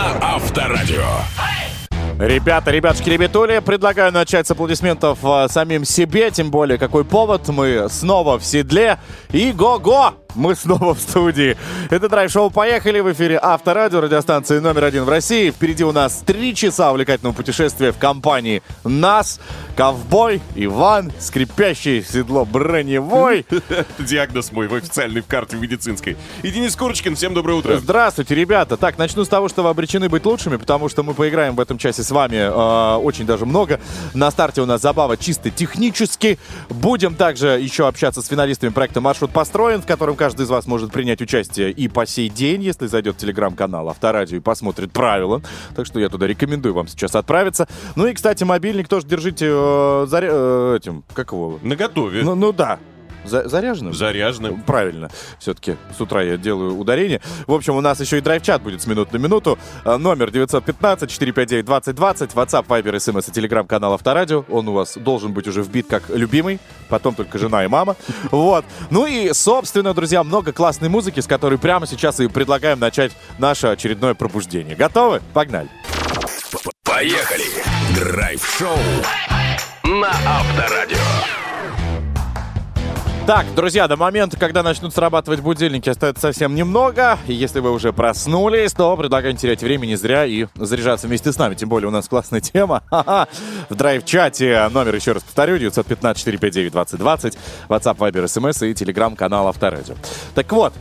на Авторадио. Ребята, ребятушки, ребятули, предлагаю начать с аплодисментов э, самим себе, тем более какой повод, мы снова в седле, и го-го! Мы снова в студии. Это драйв-шоу «Поехали» в эфире Авторадио, радиостанции номер один в России. Впереди у нас три часа увлекательного путешествия в компании нас, ковбой, Иван, скрипящий седло броневой. Диагноз мой в официальной карте медицинской. И Денис Курочкин, всем доброе утро. Здравствуйте, ребята. Так, начну с того, что вы обречены быть лучшими, потому что мы поиграем в этом часе с вами э, очень даже много. На старте у нас забава чисто технически. Будем также еще общаться с финалистами проекта «Маршрут построен», в котором каждый из вас может принять участие и по сей день, если зайдет в телеграм-канал Авторадио и посмотрит правила. Так что я туда рекомендую вам сейчас отправиться. Ну и, кстати, мобильник тоже держите э, заря... э, этим, как его? На готове. Ну, ну да, За- заряженным? Заряженным. Правильно. Все-таки с утра я делаю ударение. В общем, у нас еще и драйв-чат будет с минут на минуту. А, Номер 915-459-2020. WhatsApp, Viber, SMS и телеграм-канал Авторадио. Он у вас должен быть уже вбит как любимый. Потом только жена и мама. Вот. Ну и, собственно, друзья, много классной музыки, с которой прямо сейчас и предлагаем начать наше очередное пробуждение. Готовы? Погнали. Поехали! Драйв-шоу на Авторадио. Так, друзья, до момента, когда начнут срабатывать будильники, остается совсем немного. И если вы уже проснулись, то предлагаю не терять времени зря и заряжаться вместе с нами. Тем более у нас классная тема. Ха-ха. В драйв-чате номер, еще раз повторю, 915-459-2020, WhatsApp, Viber, SMS и телеграм-канал Авторадио. Так вот,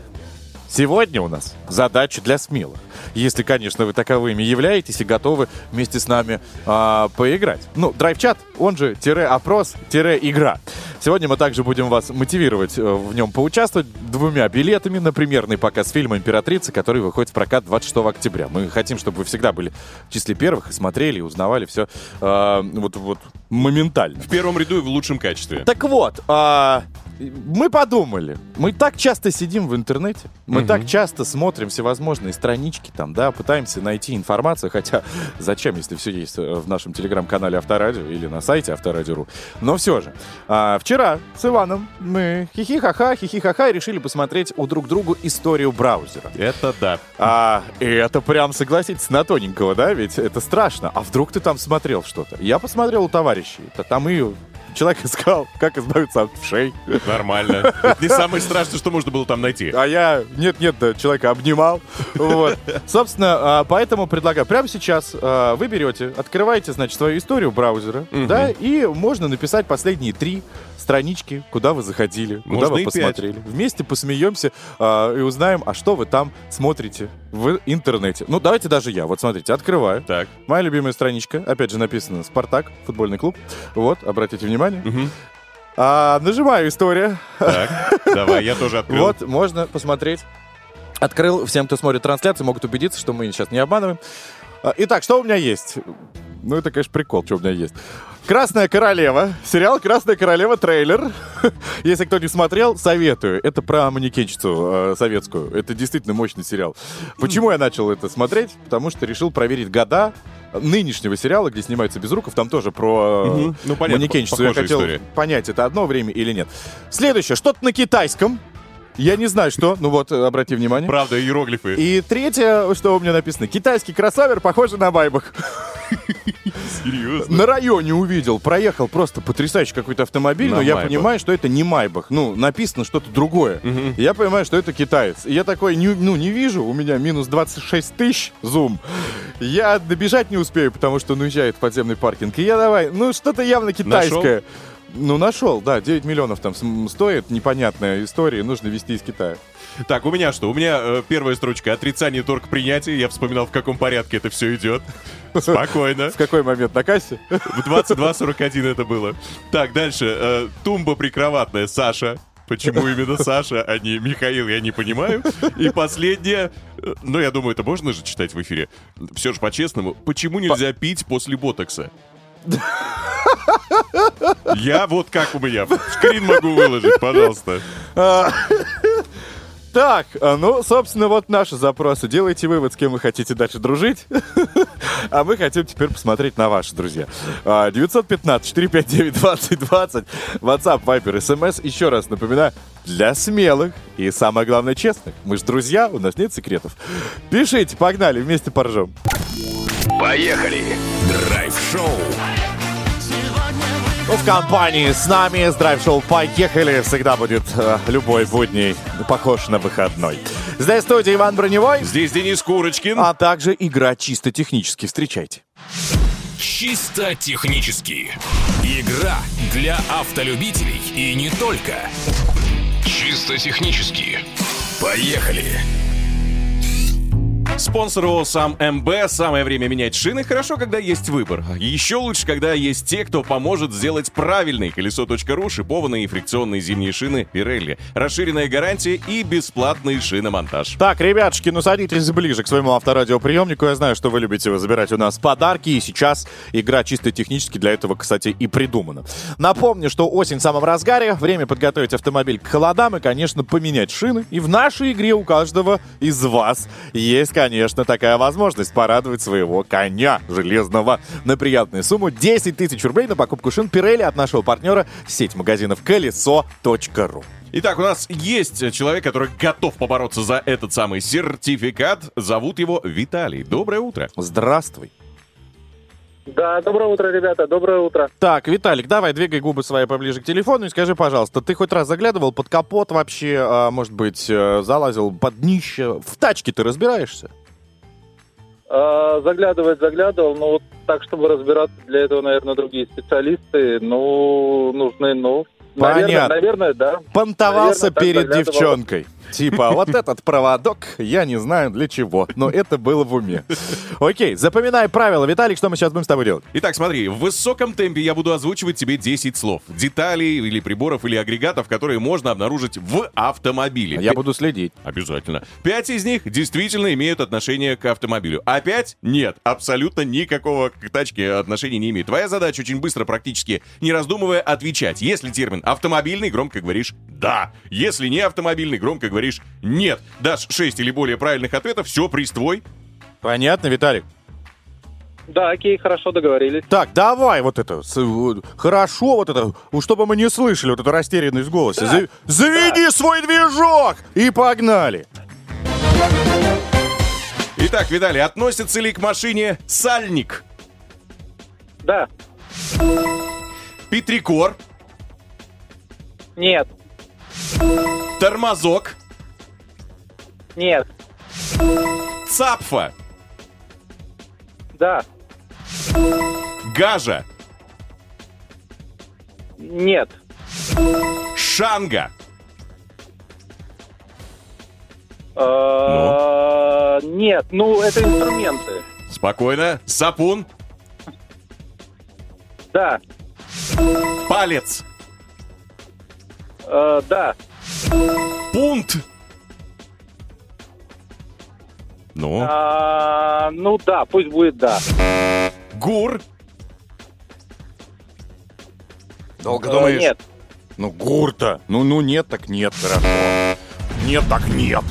Сегодня у нас задача для смелых. Если, конечно, вы таковыми являетесь и готовы вместе с нами а, поиграть. Ну, драйв-чат, он же тире-опрос, тире-игра. Сегодня мы также будем вас мотивировать э, в нем поучаствовать двумя билетами на премьерный показ фильма «Императрица», который выходит в прокат 26 октября. Мы хотим, чтобы вы всегда были в числе первых и смотрели, и узнавали все вот, вот моментально. В первом ряду и в лучшем качестве. Так вот, а, мы подумали, мы так часто сидим в интернете, мы так часто смотрим всевозможные странички там, да, пытаемся найти информацию, хотя зачем, если все есть э, в нашем телеграм-канале Авторадио или на сайте Авторадио.ру. Но все же, а, вчера с Иваном мы хихи-ха-ха, хихи-ха-ха решили посмотреть у друг другу историю браузера. Это да. А, и это прям, согласитесь, на тоненького, да? Ведь это страшно. А вдруг ты там смотрел что-то? Я посмотрел у товарищей. Там и человек искал, как избавиться от вшей. Нормально. Это не самое страшное, что можно было там найти. А я нет-нет, да, человека обнимал. Вот. Собственно, а, поэтому предлагаю прямо сейчас а, вы берете, открываете, значит, свою историю браузера, да, и можно написать последние три странички, куда вы заходили, куда Можно вы посмотрели. Вместе посмеемся а, и узнаем, а что вы там смотрите в интернете. Ну, давайте даже я. Вот смотрите, открываю. Так. Моя любимая страничка, опять же написано «Спартак», футбольный клуб. Вот, обратите внимание. А, нажимаю «История». Так, давай, я тоже открыл. Вот, можно посмотреть. Открыл. Всем, кто смотрит трансляцию, могут убедиться, что мы сейчас не обманываем. А, Итак, что у меня есть? Ну, это, конечно, прикол, что у меня есть. «Красная королева». Сериал «Красная королева» трейлер. Если кто не смотрел, советую. Это про манекенщицу э, советскую. Это действительно мощный сериал. Почему я начал это смотреть? Потому что решил проверить года нынешнего сериала, где снимается Безруков. Там тоже про Мгм. Ну, понятно, манекенщицу. Я хотел история. понять, это одно время или нет. Следующее. Что-то на китайском. Я не знаю, что. Ну вот, э, обрати внимание. Правда, иероглифы. И третье, что у меня написано. Китайский кроссовер, похожий на байбах. Серьезно. На районе увидел, проехал просто потрясающий какой-то автомобиль, На но я Майбах. понимаю, что это не Майбах. Ну, написано что-то другое. И Я понимаю, что это китаец. И я такой, не- ну, не вижу, у меня минус 26 тысяч зум. Я добежать не успею, потому что он уезжает в подземный паркинг. И я давай, ну, что-то явно китайское. Ну, нашел, да, 9 миллионов там стоит, непонятная история, нужно везти из Китая. Так, у меня что? У меня э, первая строчка отрицание торг-принятия. Я вспоминал, в каком порядке это все идет. Спокойно. В какой момент на кассе? В 22.41 это было. Так, дальше. э, тумба прикроватная Саша. Почему именно Саша, а не Михаил, я не понимаю. И последнее, э, ну, я думаю, это можно же читать в эфире. Все же по-честному. Почему нельзя пить после ботокса? Я вот как у меня. Скрин могу выложить, пожалуйста. Так, а, ну, собственно, вот наши запросы. Делайте вывод, с кем вы хотите дальше дружить. А мы хотим теперь посмотреть на ваши, друзья. А, 915-459-2020, WhatsApp, Viber, SMS. Еще раз напоминаю, для смелых и, самое главное, честных. Мы же друзья, у нас нет секретов. Пишите, погнали, вместе поржем. Поехали! Драйв-шоу Ну, в компании с нами с драйв-шоу «Поехали» всегда будет э, любой будний похож на выходной. Здесь студия Иван Броневой, Здесь Денис Курочкин. а также игра чисто технически. Встречайте. Чисто технически. Игра для автолюбителей и не только. Чисто технически. Поехали! Спонсор сам МБ. Самое время менять шины. Хорошо, когда есть выбор. Еще лучше, когда есть те, кто поможет сделать правильный. Колесо.ру, шипованные и фрикционные зимние шины Pirelli. Расширенная гарантия и бесплатный шиномонтаж. Так, ребятушки, ну садитесь ближе к своему авторадиоприемнику. Я знаю, что вы любите забирать у нас подарки, и сейчас игра чисто технически для этого, кстати, и придумана. Напомню, что осень в самом разгаре, время подготовить автомобиль к холодам и, конечно, поменять шины. И в нашей игре у каждого из вас есть, конечно, такая возможность порадовать своего коня железного на приятную сумму 10 тысяч рублей на покупку шин Pirelli от нашего партнера сеть магазинов колесо.ру. Итак, у нас есть человек, который готов побороться за этот самый сертификат. Зовут его Виталий. Доброе утро. Здравствуй. Да, доброе утро, ребята, доброе утро. Так, Виталик, давай, двигай губы свои поближе к телефону и скажи, пожалуйста, ты хоть раз заглядывал под капот вообще, а, может быть, э, залазил под днище? В тачке ты разбираешься? А, заглядывать заглядывал, но вот так, чтобы разбираться, для этого, наверное, другие специалисты, ну, нужны, ну, Понятно. наверное, наверное, да. Понтовался Наверное, перед девчонкой. Типа, вот этот проводок, я не знаю для чего, но это было в уме. Окей, запоминай правила. Виталик, что мы сейчас будем с тобой делать? Итак, смотри, в высоком темпе я буду озвучивать тебе 10 слов. Деталей или приборов или агрегатов, которые можно обнаружить в автомобиле. Я буду следить. Обязательно. Пять из них действительно имеют отношение к автомобилю, а пять нет. Абсолютно никакого к тачке отношения не имеет. Твоя задача очень быстро, практически не раздумывая, отвечать. Если термин автомобильный, громко говоришь «да». Если не автомобильный, громко говоришь «нет». Дашь 6 или более правильных ответов, все, приз твой. Понятно, Виталик? Да, окей, хорошо договорились. Так, давай вот это, с- вот, хорошо вот это, чтобы мы не слышали вот эту растерянность в голосе. За- заведи свой движок и погнали. Итак, Виталий, относится ли к машине сальник, Да, петрикор, нет, тормозок, нет, цапфа, да, гажа, нет, шанга, А, нет, ну, это инструменты. спокойно, сапун, Да, палец, А, да, пункт. Ну, А, ну да, пусть будет да. гур, Долго А, нет, Ну, гурта. Ну, ну нет, так нет, хорошо. Нет, так нет.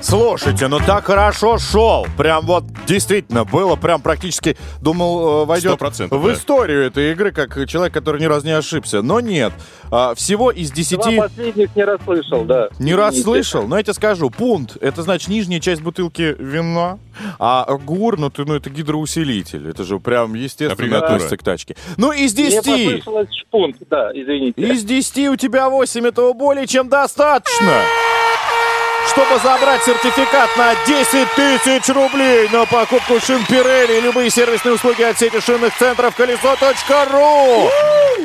Слушайте, ну так хорошо шел. Прям вот действительно было прям практически, думал, э, войдет 100%, в да. историю этой игры, как человек, который ни разу не ошибся. Но нет. А, всего из два десяти... последних не расслышал, да. Не расслышал, но я тебе скажу, пункт, это значит нижняя часть бутылки вина, а гур, ну, ты, ну это гидроусилитель, это же прям естественно относится к тачке. Ну, из Мне 10, послышалось шпунт, да, извините. из 10 у тебя 8, этого более чем достаточно. Чтобы забрать сертификат на 10 тысяч рублей на покупку шин Pirelli и любые сервисные услуги от сети шинных центров колесо.ру.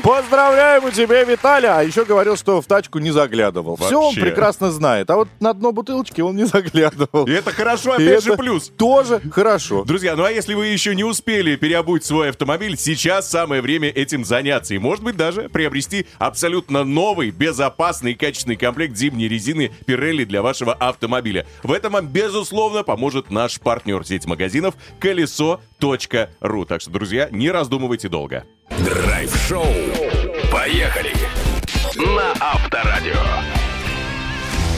Поздравляем у тебя, Виталий. А еще говорил, что в тачку не заглядывал. Все он Вообще. прекрасно знает. А вот на дно бутылочки он не заглядывал. и это хорошо, И опять же, это плюс. Тоже хорошо. Друзья, ну а если вы еще не успели переобуть свой автомобиль, сейчас самое время этим заняться. И, может быть, даже приобрести абсолютно новый, безопасный и качественный комплект зимней резины Pirelli для вашего автомобиля. В этом вам, безусловно, поможет наш партнер сеть магазинов колесо.ру. Так что, друзья, не раздумывайте долго. Драйв-шоу. Поехали! На Авторадио.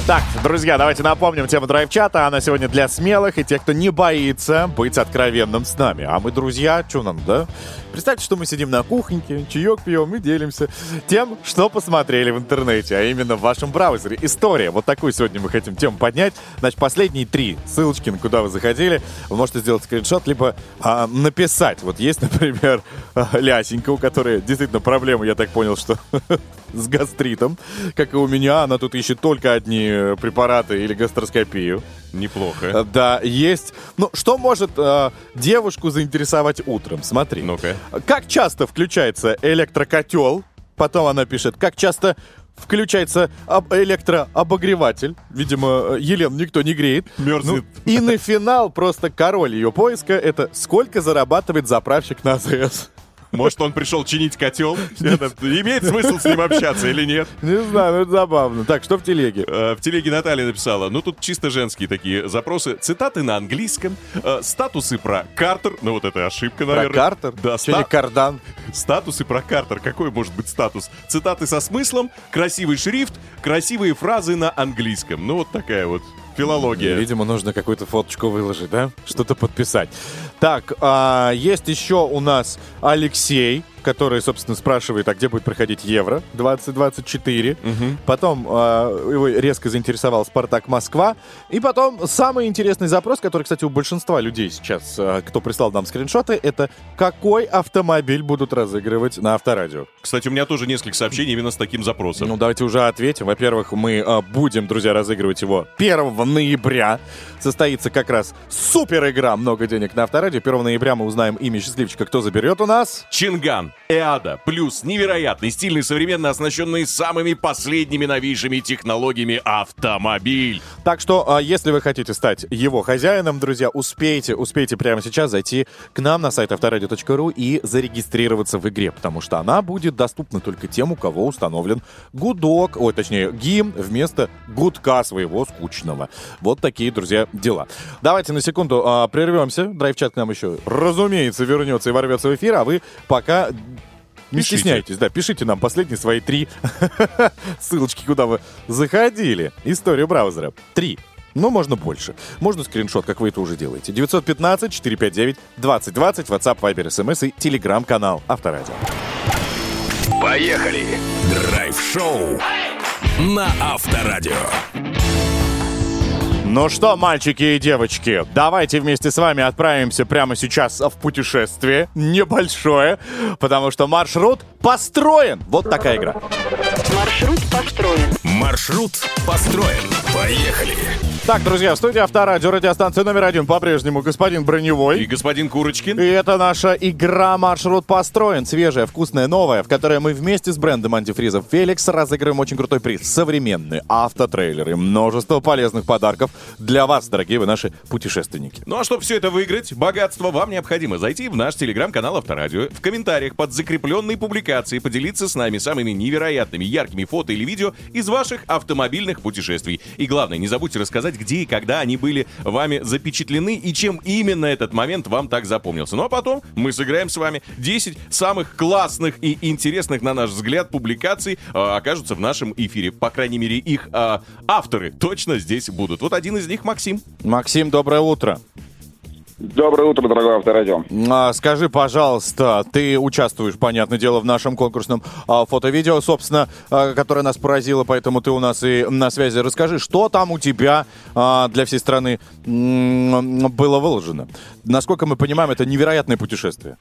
Так, друзья, давайте напомним тему драйв-чата. Она сегодня для смелых и тех, кто не боится быть откровенным с нами. А мы, друзья, что нам, да? Представьте, что мы сидим на кухоньке, чаек пьем и делимся тем, что посмотрели в интернете, а именно в вашем браузере. История. Вот такую сегодня мы хотим тему поднять. Значит, последние три ссылочки, на куда вы заходили, вы можете сделать скриншот, либо а, написать. Вот есть, например, Лясенька, у которой действительно проблемы, я так понял, что с гастритом, как и у меня. Она тут ищет только одни препараты или гастроскопию. Неплохо. Э, Да, есть. Ну, что может э, девушку заинтересовать утром? Смотри. Ну-ка. Как часто включается электрокотел? Потом она пишет, как часто включается об- электрообогреватель. Видимо, э, Елен никто не греет. Мерзнет. Ну, и на финал просто король ее поиска это сколько зарабатывает заправщик на АЗС. Может, он пришел чинить котел? Это- Имеет смысл с ним общаться или нет? Не знаю, но это забавно. Так, что в телеге? Э, В телеге Наталья написала, ну тут чисто женские такие запросы. Цитаты на английском, э, статусы про Картер, ну вот это ошибка, Про наверное. Картер? Да, не ста- кардан? статусы про Картер. Какой может быть статус? Цитаты со смыслом, красивый шрифт, красивые фразы на английском. Ну вот такая вот филология. Видимо, нужно какую-то фоточку выложить, да? Что-то подписать. Так, а, есть еще у нас Алексей, который, собственно, спрашивает, а где будет проходить Евро 2024. Потом а, его резко заинтересовал Спартак Москва. И потом самый интересный запрос, который, кстати, у большинства людей сейчас, а, кто прислал нам скриншоты, это какой автомобиль будут разыгрывать на авторадио. Кстати, у меня тоже несколько сообщений именно с таким запросом. Ну, давайте уже ответим. Во-первых, мы а, будем, друзья, разыгрывать его 1 ноября. Состоится как раз супер игра «Много денег на авторадио». 1 ноября мы узнаем имя счастливчика, кто заберет у нас. Чинган, Эада, плюс невероятный, стильный, современно оснащенный самыми последними новейшими технологиями автомобиль. Так что, а, если вы хотите стать его хозяином, друзья, успейте, успейте прямо сейчас зайти к нам на сайт авторадио.ру и зарегистрироваться в игре, потому что она будет доступна только тем, у кого установлен гудок, ой, точнее, гимн вместо гудка своего скучного. Вот такие, друзья, дела. Давайте на секунду а, прервемся. Драйв-чат к нам еще, разумеется, вернется и ворвется в эфир, а вы пока не Пишите. стесняйтесь, да, пишите нам последние свои три ссылочки, куда вы заходили. Историю браузера. Три. Ну, можно больше. Можно скриншот, как вы это уже делаете. 915-459-2020, WhatsApp, Viber, SMS и телеграм-канал Авторадио. Поехали! Драйв-шоу на Авторадио. Ну что, мальчики и девочки, давайте вместе с вами отправимся прямо сейчас в путешествие. Небольшое, потому что маршрут построен. Вот такая игра. Маршрут построен. Маршрут построен. Поехали! Так, друзья, в студии Авторадио, радиостанция номер один по-прежнему господин Броневой. И господин Курочкин. И это наша игра «Маршрут построен». Свежая, вкусная, новая, в которой мы вместе с брендом антифризов «Феликс» разыгрываем очень крутой приз. Современные автотрейлеры, множество полезных подарков для вас, дорогие вы наши путешественники. Ну а чтобы все это выиграть, богатство, вам необходимо зайти в наш телеграм-канал Авторадио, в комментариях под закрепленной публикацией поделиться с нами самыми невероятными яркими фото или видео из ваших автомобильных путешествий. И главное, не забудьте рассказать, где и когда они были вами запечатлены и чем именно этот момент вам так запомнился. Ну а потом мы сыграем с вами 10 самых классных и интересных, на наш взгляд, публикаций э, окажутся в нашем эфире. По крайней мере, их э, авторы точно здесь будут. Вот один из них Максим. Максим, доброе утро. Доброе утро, дорогой авторадио. А, скажи, пожалуйста, ты участвуешь, понятное дело, в нашем конкурсном а, фото-видео, собственно, а, которое нас поразило, поэтому ты у нас и на связи. Расскажи, что там у тебя а, для всей страны м, было выложено? Насколько мы понимаем, это невероятное путешествие.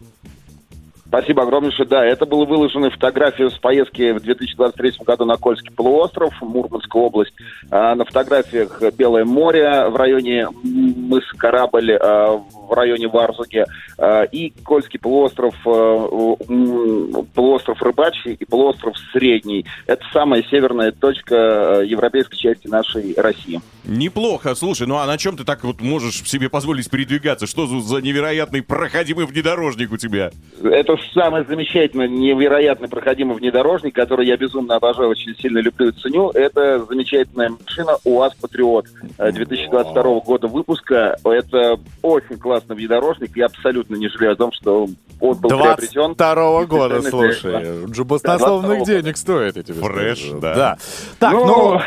Спасибо огромнейшее. Да, это было выложено фотографию с поездки в 2023 году на Кольский полуостров, Мурманская область. А, на фотографиях Белое море в районе мыс Корабль, а, в районе Варзуги, а, и Кольский полуостров, м, полуостров Рыбачий и полуостров Средний. Это самая северная точка а, европейской части нашей России. Неплохо. Слушай, ну а на чем ты так вот можешь себе позволить передвигаться? Что за, невероятный проходимый внедорожник у тебя? Это самый замечательный, невероятно проходимый внедорожник, который я безумно обожаю, очень сильно люблю и ценю. Это замечательная машина УАЗ Патриот э, 2022 года выпуска. Это очень классный внедорожник. Я абсолютно не жалею о том, что отбыл приобретен. 22 года, слушай. Уже баснословных 22-го. денег стоит, я тебе Фреш, скажу. да. Так, ну, Ну,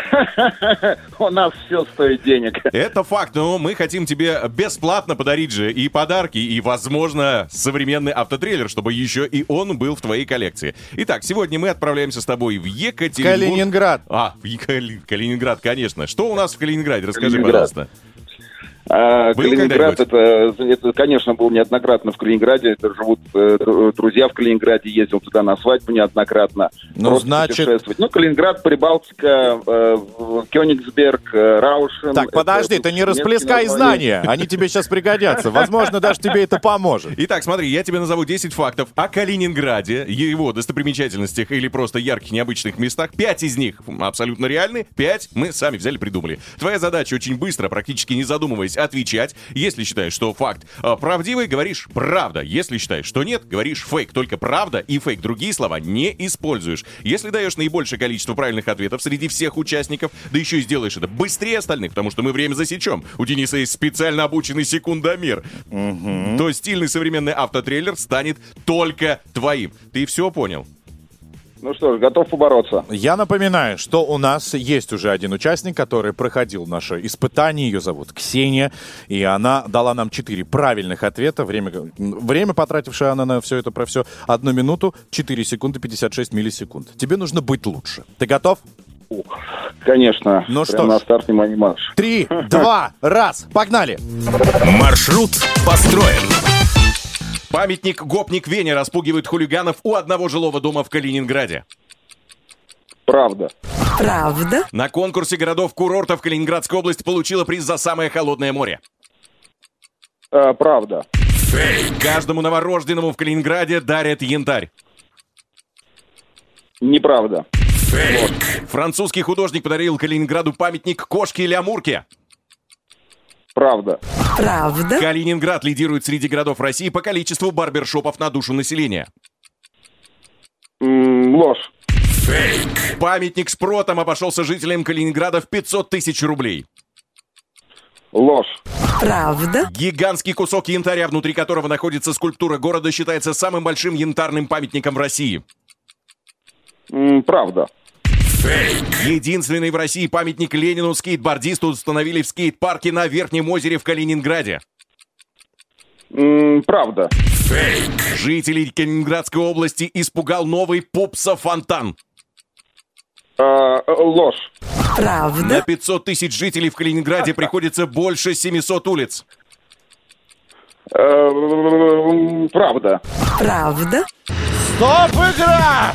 у нас все стоит денег. Это факт, но мы хотим тебе бесплатно подарить же и подарки, и, возможно, современный автотрейлер, чтобы еще и он был в твоей коллекции. Итак, сегодня мы отправляемся с тобой в Екатеринбург. Калининград. А, в Калининград, конечно. Что у нас в Калининграде? Расскажи, Калининград. пожалуйста. А, Был Калининград, это, это, конечно, был неоднократно в Калининграде. Это живут э, дру- друзья в Калининграде. Ездил туда на свадьбу неоднократно. Ну, Просто значит- путешествовать. Ну, Калининград, Прибалтика, э, Кёнигсберг, э, Раушен. так, Это подожди, тут ты не расплескай названия. знания. Они тебе сейчас пригодятся. Возможно, даже тебе это поможет. Итак, смотри, я тебе назову 10 фактов о Калининграде, его достопримечательностях или просто ярких необычных местах. Пять из них абсолютно реальны, пять мы сами взяли, придумали. Твоя задача очень быстро, практически не задумываясь, отвечать. Если считаешь, что факт а, правдивый, говоришь правда. Если считаешь, что нет, говоришь фейк. Только правда и фейк. Другие слова не используешь. Если даешь наибольшее количество правильных ответов среди всех участников, да еще и сделаешь это быстрее остальных, потому что мы время засечем. У Дениса есть специально обученный секундомер то стильный современный автотрейлер станет только твоим. Ты все понял? Ну что ж, готов побороться. Я напоминаю, что у нас есть уже один участник, который проходил наше испытание. Ее зовут Ксения. И она дала нам четыре правильных ответа. Время, время потратившее она на все это про все, одну минуту, 4 секунды, 56 миллисекунд. Тебе нужно быть лучше. Ты готов? Конечно. Ну что ж. на старт внимание марш. Три, два, раз, погнали! Маршрут построен. Памятник Гопник Вене распугивает хулиганов у одного жилого дома в Калининграде. Правда. Правда? На конкурсе городов-курортов Калининградская область получила приз за самое холодное море. А, правда. Каждому новорожденному в Калининграде дарят янтарь. Неправда. Французский художник подарил Калининграду памятник кошке или амурке. Правда. Правда? Калининград лидирует среди городов России по количеству барбершопов на душу населения. М, ложь. Памятник с протом обошелся жителям Калининграда в 500 тысяч рублей. Ложь. Правда? Гигантский кусок янтаря, внутри которого находится скульптура города, считается самым большим янтарным памятником в России. М, правда. Единственный в России памятник Ленину скейтбордисту установили в скейт-парке на Верхнем озере в Калининграде. М, правда. Жителей Калининградской области испугал новый пупса-фонтан. А, э, ложь. На Правда? 500 тысяч жителей в Калининграде приходится больше 700 улиц. Э, правда. Правда? Стоп, игра!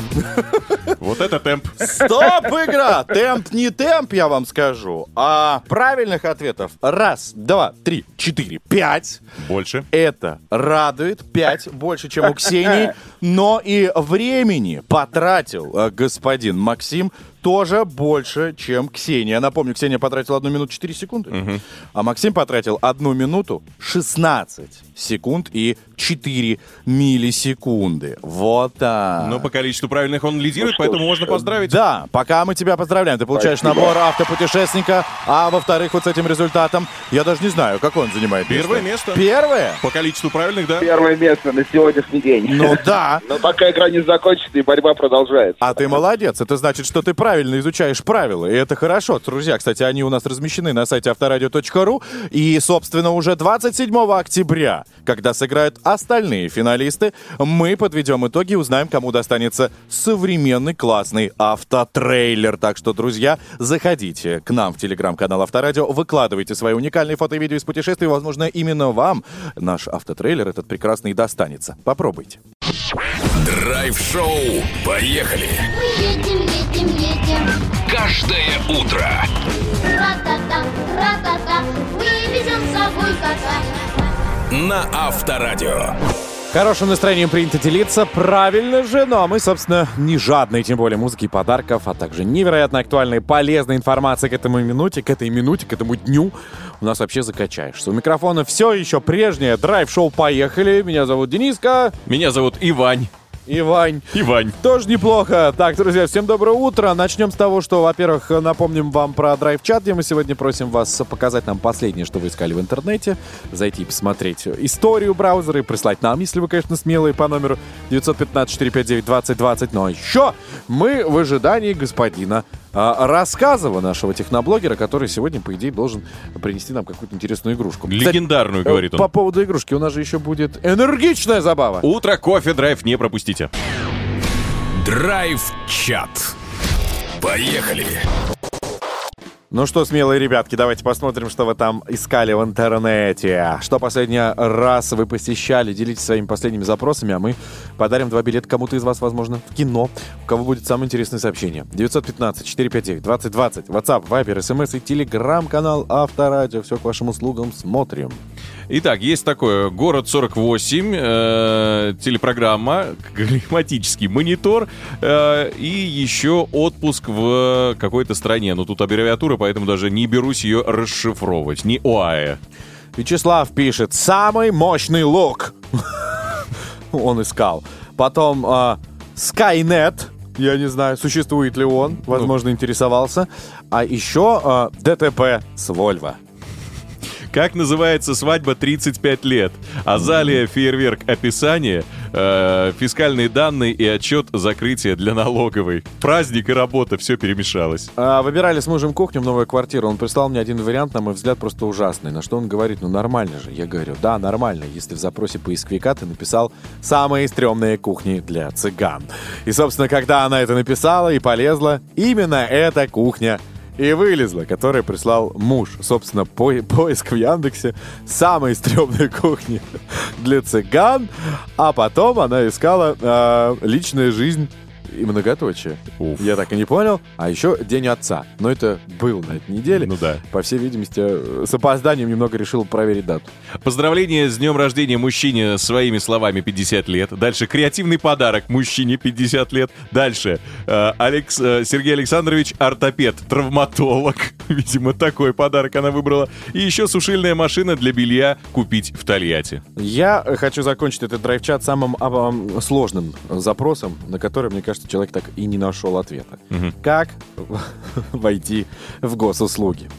Вот это темп. Стоп, игра! Темп не темп, я вам скажу. А правильных ответов раз, два, три, четыре, пять. Больше. Это радует. Пять больше, чем у Ксении. Но и времени потратил э, господин Максим тоже больше, чем Ксения. Напомню, Ксения потратила 1 минуту 4 секунды, а Максим потратил 1 минуту 16 секунд и 4 миллисекунды. Вот так. Но по количеству правильных он лидирует, поэтому можно поздравить. Да, пока мы тебя поздравляем. Ты получаешь набор автопутешественника, а во-вторых, вот с этим результатом, я даже не знаю, какой он занимает Первое место. Первое? По количеству правильных, да. Первое место на сегодняшний день. Ну да. Но пока игра не закончится, и борьба продолжается. А ты молодец. Это значит, что ты правильно изучаешь правила. И это хорошо. Друзья, кстати, они у нас размещены на сайте авторадио.ру. И, собственно, уже 27 октября, когда сыграют остальные финалисты, мы подведем итоги и узнаем, кому достанется современный классный автотрейлер. Так что, друзья, заходите к нам в телеграм-канал Авторадио, выкладывайте свои уникальные фото и видео из путешествий. Возможно, именно вам наш автотрейлер этот прекрасный достанется. Попробуйте. Драйв-шоу. Поехали. Мы едем, едем, едем. Каждое утро. Ра-та-та, ра-та-та. Вывезем с собой кота. На Авторадио. Хорошим настроением принято делиться, правильно же, ну а мы, собственно, не жадные, тем более музыки и подарков, а также невероятно актуальной и полезной информации к этому минуте, к этой минуте, к этому дню. У нас вообще закачаешься. У микрофона все еще прежнее. Драйв-шоу «Поехали». Меня зовут Дениска. Меня зовут Ивань. И Вань. И Вань. Тоже неплохо. Так, друзья, всем доброе утро. Начнем с того, что, во-первых, напомним вам про драйв-чат, где мы сегодня просим вас показать нам последнее, что вы искали в интернете, зайти и посмотреть историю браузера и прислать нам, если вы, конечно, смелые, по номеру 915-459-2020. Но еще мы в ожидании господина Рассказова, нашего техноблогера, который сегодня, по идее, должен принести нам какую-то интересную игрушку. Кстати, Легендарную, э, говорит он. По поводу игрушки у нас же еще будет энергичная забава. Утро, кофе, драйв, не пропустите. Драйв-чат. Поехали. Ну что, смелые ребятки, давайте посмотрим, что вы там искали в интернете. Что последний раз вы посещали. Делитесь своими последними запросами, а мы подарим два билета кому-то из вас, возможно, в кино. У кого будет самое интересное сообщение. 915-459-2020. WhatsApp, Viber, SMS и телеграм-канал Авторадио. Все к вашим услугам. Смотрим. Итак, есть такое «Город 48», э, телепрограмма, климатический монитор э, и еще отпуск в какой-то стране. Ну, тут аббревиатура, поэтому даже не берусь ее расшифровывать. Не ОАЭ. Вячеслав пишет «Самый мощный лук». Он искал. Потом Skynet. Я не знаю, существует ли он. Возможно, интересовался. А еще а, ДТП с Вольво. Как называется свадьба 35 лет? Азалия, фейерверк, описание, э, фискальные данные и отчет закрытия для налоговой. Праздник и работа, все перемешалось. А, Выбирали с мужем кухню в новую квартиру. Он прислал мне один вариант, на мой взгляд, просто ужасный. На что он говорит, ну нормально же. Я говорю, да, нормально, если в запросе поисковика ты написал «самые стрёмные кухни для цыган». И, собственно, когда она это написала и полезла, именно эта кухня и вылезла, которая прислал муж. Собственно, по- поиск в Яндексе самой стрёмной кухни для цыган. А потом она искала э, личная жизнь и многоточие. Уф. Я так и не понял. А еще День отца. Но это был на этой неделе. Ну да. По всей видимости, э, с опозданием немного решил проверить дату. Поздравление с днем рождения мужчине своими словами 50 лет. Дальше креативный подарок мужчине 50 лет. Дальше э, Алекс, э, Сергей Александрович ортопед, травматолог. Видимо, такой подарок она выбрала. И еще сушильная машина для белья купить в Тольятти. Я хочу закончить этот драйв-чат самым а, ам, сложным запросом, на который, мне кажется, человек так и не нашел ответа. Как войти в госуслуги?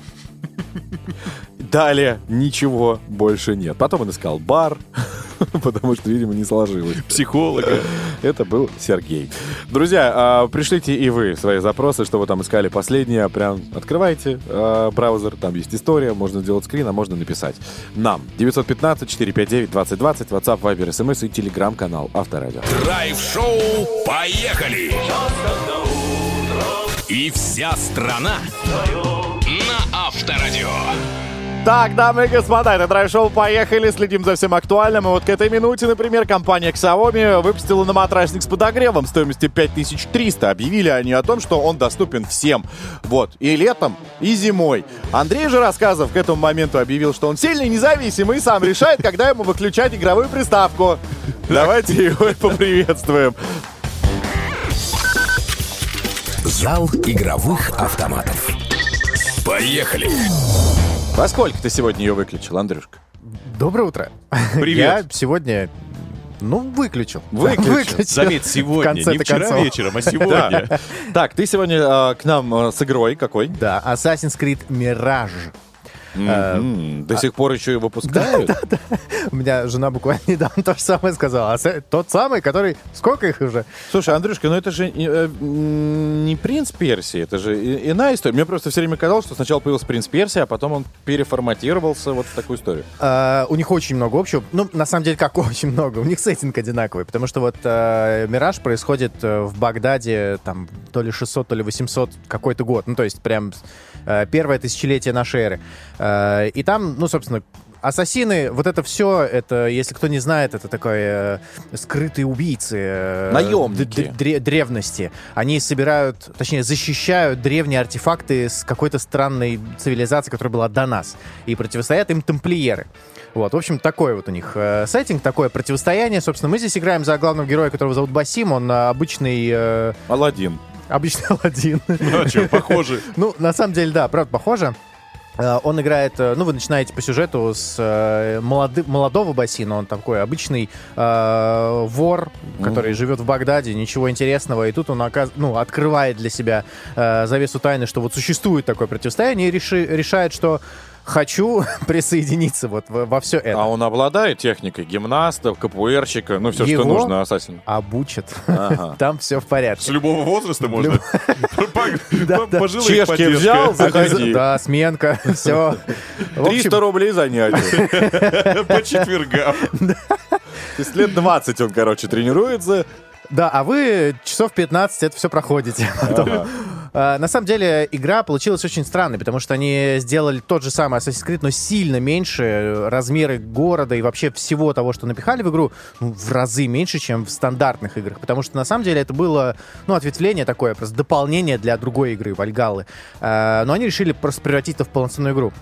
Далее ничего больше нет. Потом он искал бар, потому что, видимо, не сложилось. Психолога. Это был Сергей. Друзья, а, пришлите и вы свои запросы, что вы там искали последнее. Прям открывайте а, браузер, там есть история, можно сделать скрин, а можно написать. Нам 915-459-2020, WhatsApp, Viber, SMS и телеграм-канал Авторадио. Драйв-шоу «Поехали!» И вся страна на Авторадио. Так, дамы и господа, это драйв-шоу «Поехали», следим за всем актуальным. И вот к этой минуте, например, компания Xiaomi выпустила на матрасник с подогревом стоимостью 5300. Объявили они о том, что он доступен всем. Вот, и летом, и зимой. Андрей же Рассказов к этому моменту объявил, что он сильный, независимый и сам решает, когда ему выключать игровую приставку. Давайте его поприветствуем. Зал игровых автоматов. Поехали! Во сколько ты сегодня ее выключил, Андрюшка? Доброе утро. Привет. Я сегодня, ну, выключил. Выключил. Заметь, В сегодня, не вчера концов. вечером, а сегодня. Так, ты сегодня э, к нам э, с игрой какой? Да, Assassin's Creed Mirage. Э, М, До сих пор еще и выпускают? У меня жена буквально недавно то же самое сказала. А Тот самый, который... Сколько их уже? Слушай, Андрюшка, ну это же э, м, не принц Персии, это же иная история. Мне просто все время казалось, что сначала появился принц Персии, а потом он переформатировался вот в такую историю. А, у них очень много общего. Ну, на самом деле, как очень много. У них сеттинг одинаковый. Потому что вот э, Мираж происходит э, в Багдаде там то ли 600, то ли 800 какой-то год. Ну, то есть прям э, первое тысячелетие нашей эры. Э, и там, ну, собственно, Ассасины, вот это все, это, если кто не знает, это такой э, скрытые убийцы. э, Наемники. дре- древности. Они собирают, точнее, защищают древние артефакты с какой-то странной цивилизации, которая была до нас. И противостоят им тамплиеры. Вот, в общем, такой вот у них э, сеттинг, такое противостояние. Собственно, мы здесь играем за главного героя, которого зовут Басим. Он э, обычный, э, Аладдин. обычный Аладдин. Ну, а что, похоже. Ну, на самом деле, да, правда, похоже. Э, Он играет, э, ну, вы начинаете по сюжету с э, молоды- молодого бассейна, он такой обычный э, вор, который живет в Багдаде, ничего интересного, и тут он оказ- ну, открывает для себя э, завесу тайны, что вот существует такое противостояние, и реши- решает, что хочу присоединиться вот во, во все это. А он обладает техникой гимнаста, капуэрщика, ну все, Его? что нужно ассасину. Обучат. Ага. Там все в С порядке. любого возраста можно. Чешки взял, заходи. Да, сменка, все. 300 рублей занятие. По четвергам. То есть лет 20 он, короче, тренируется. Да, а вы часов 15 это все проходите. Потом, а, На самом деле, игра получилась очень странной, потому что они сделали тот же самый Assassin's Creed, но сильно меньше. Размеры города и вообще всего того, что напихали в игру, ну, в разы меньше, чем в стандартных играх. Потому что, на самом деле, это было, ну, ответвление такое, просто дополнение для другой игры, Вальгаллы. А, Но они решили просто превратить это в полноценную игру.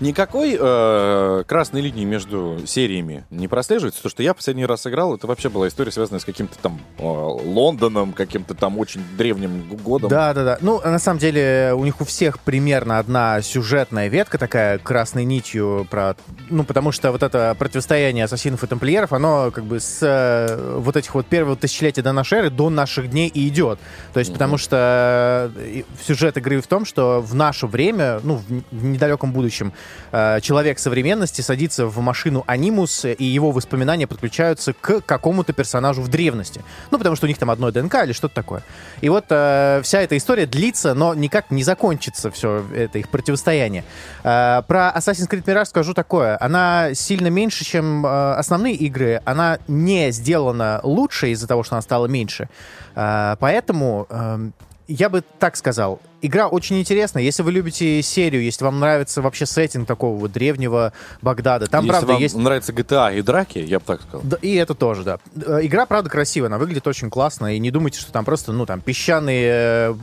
Никакой э, красной линии между сериями не прослеживается. То, что я последний раз играл, это вообще была история, связанная с каким-то там э, Лондоном, каким-то там очень древним годом. Да, да, да. Ну, на самом деле, у них у всех примерно одна сюжетная ветка такая красной нитью про... Ну, потому что вот это противостояние ассасинов и тамплиеров, оно как бы с э, вот этих вот первого тысячелетия до нашей эры до наших дней и идет. То есть, потому что э, сюжет игры в том, что в наше время, ну, в недалеком будущем, э, человек современности садится в машину Анимус, и его воспоминания подключаются к какому-то персонажу в древности. Ну, потому что у них там одно ДНК или что-то такое. И вот э, вся эта история длится, но никак не закончится все это их противостояние. Э, про Assassin's Creed Mirage скажу такое. Она сильно меньше, чем э, основные игры. Она не сделана лучше из-за того, что она стала меньше. Э, поэтому эм, я бы так сказал. Игра очень интересная. Если вы любите серию, если вам нравится вообще сеттинг такого вот древнего Багдада, там, Если правда, вам есть... нравится GTA и драки, я бы так сказал. Да, и это тоже, да. Э, Игра, правда, красивая, она выглядит очень классно, и не думайте, что там просто, ну, там, песчаные э,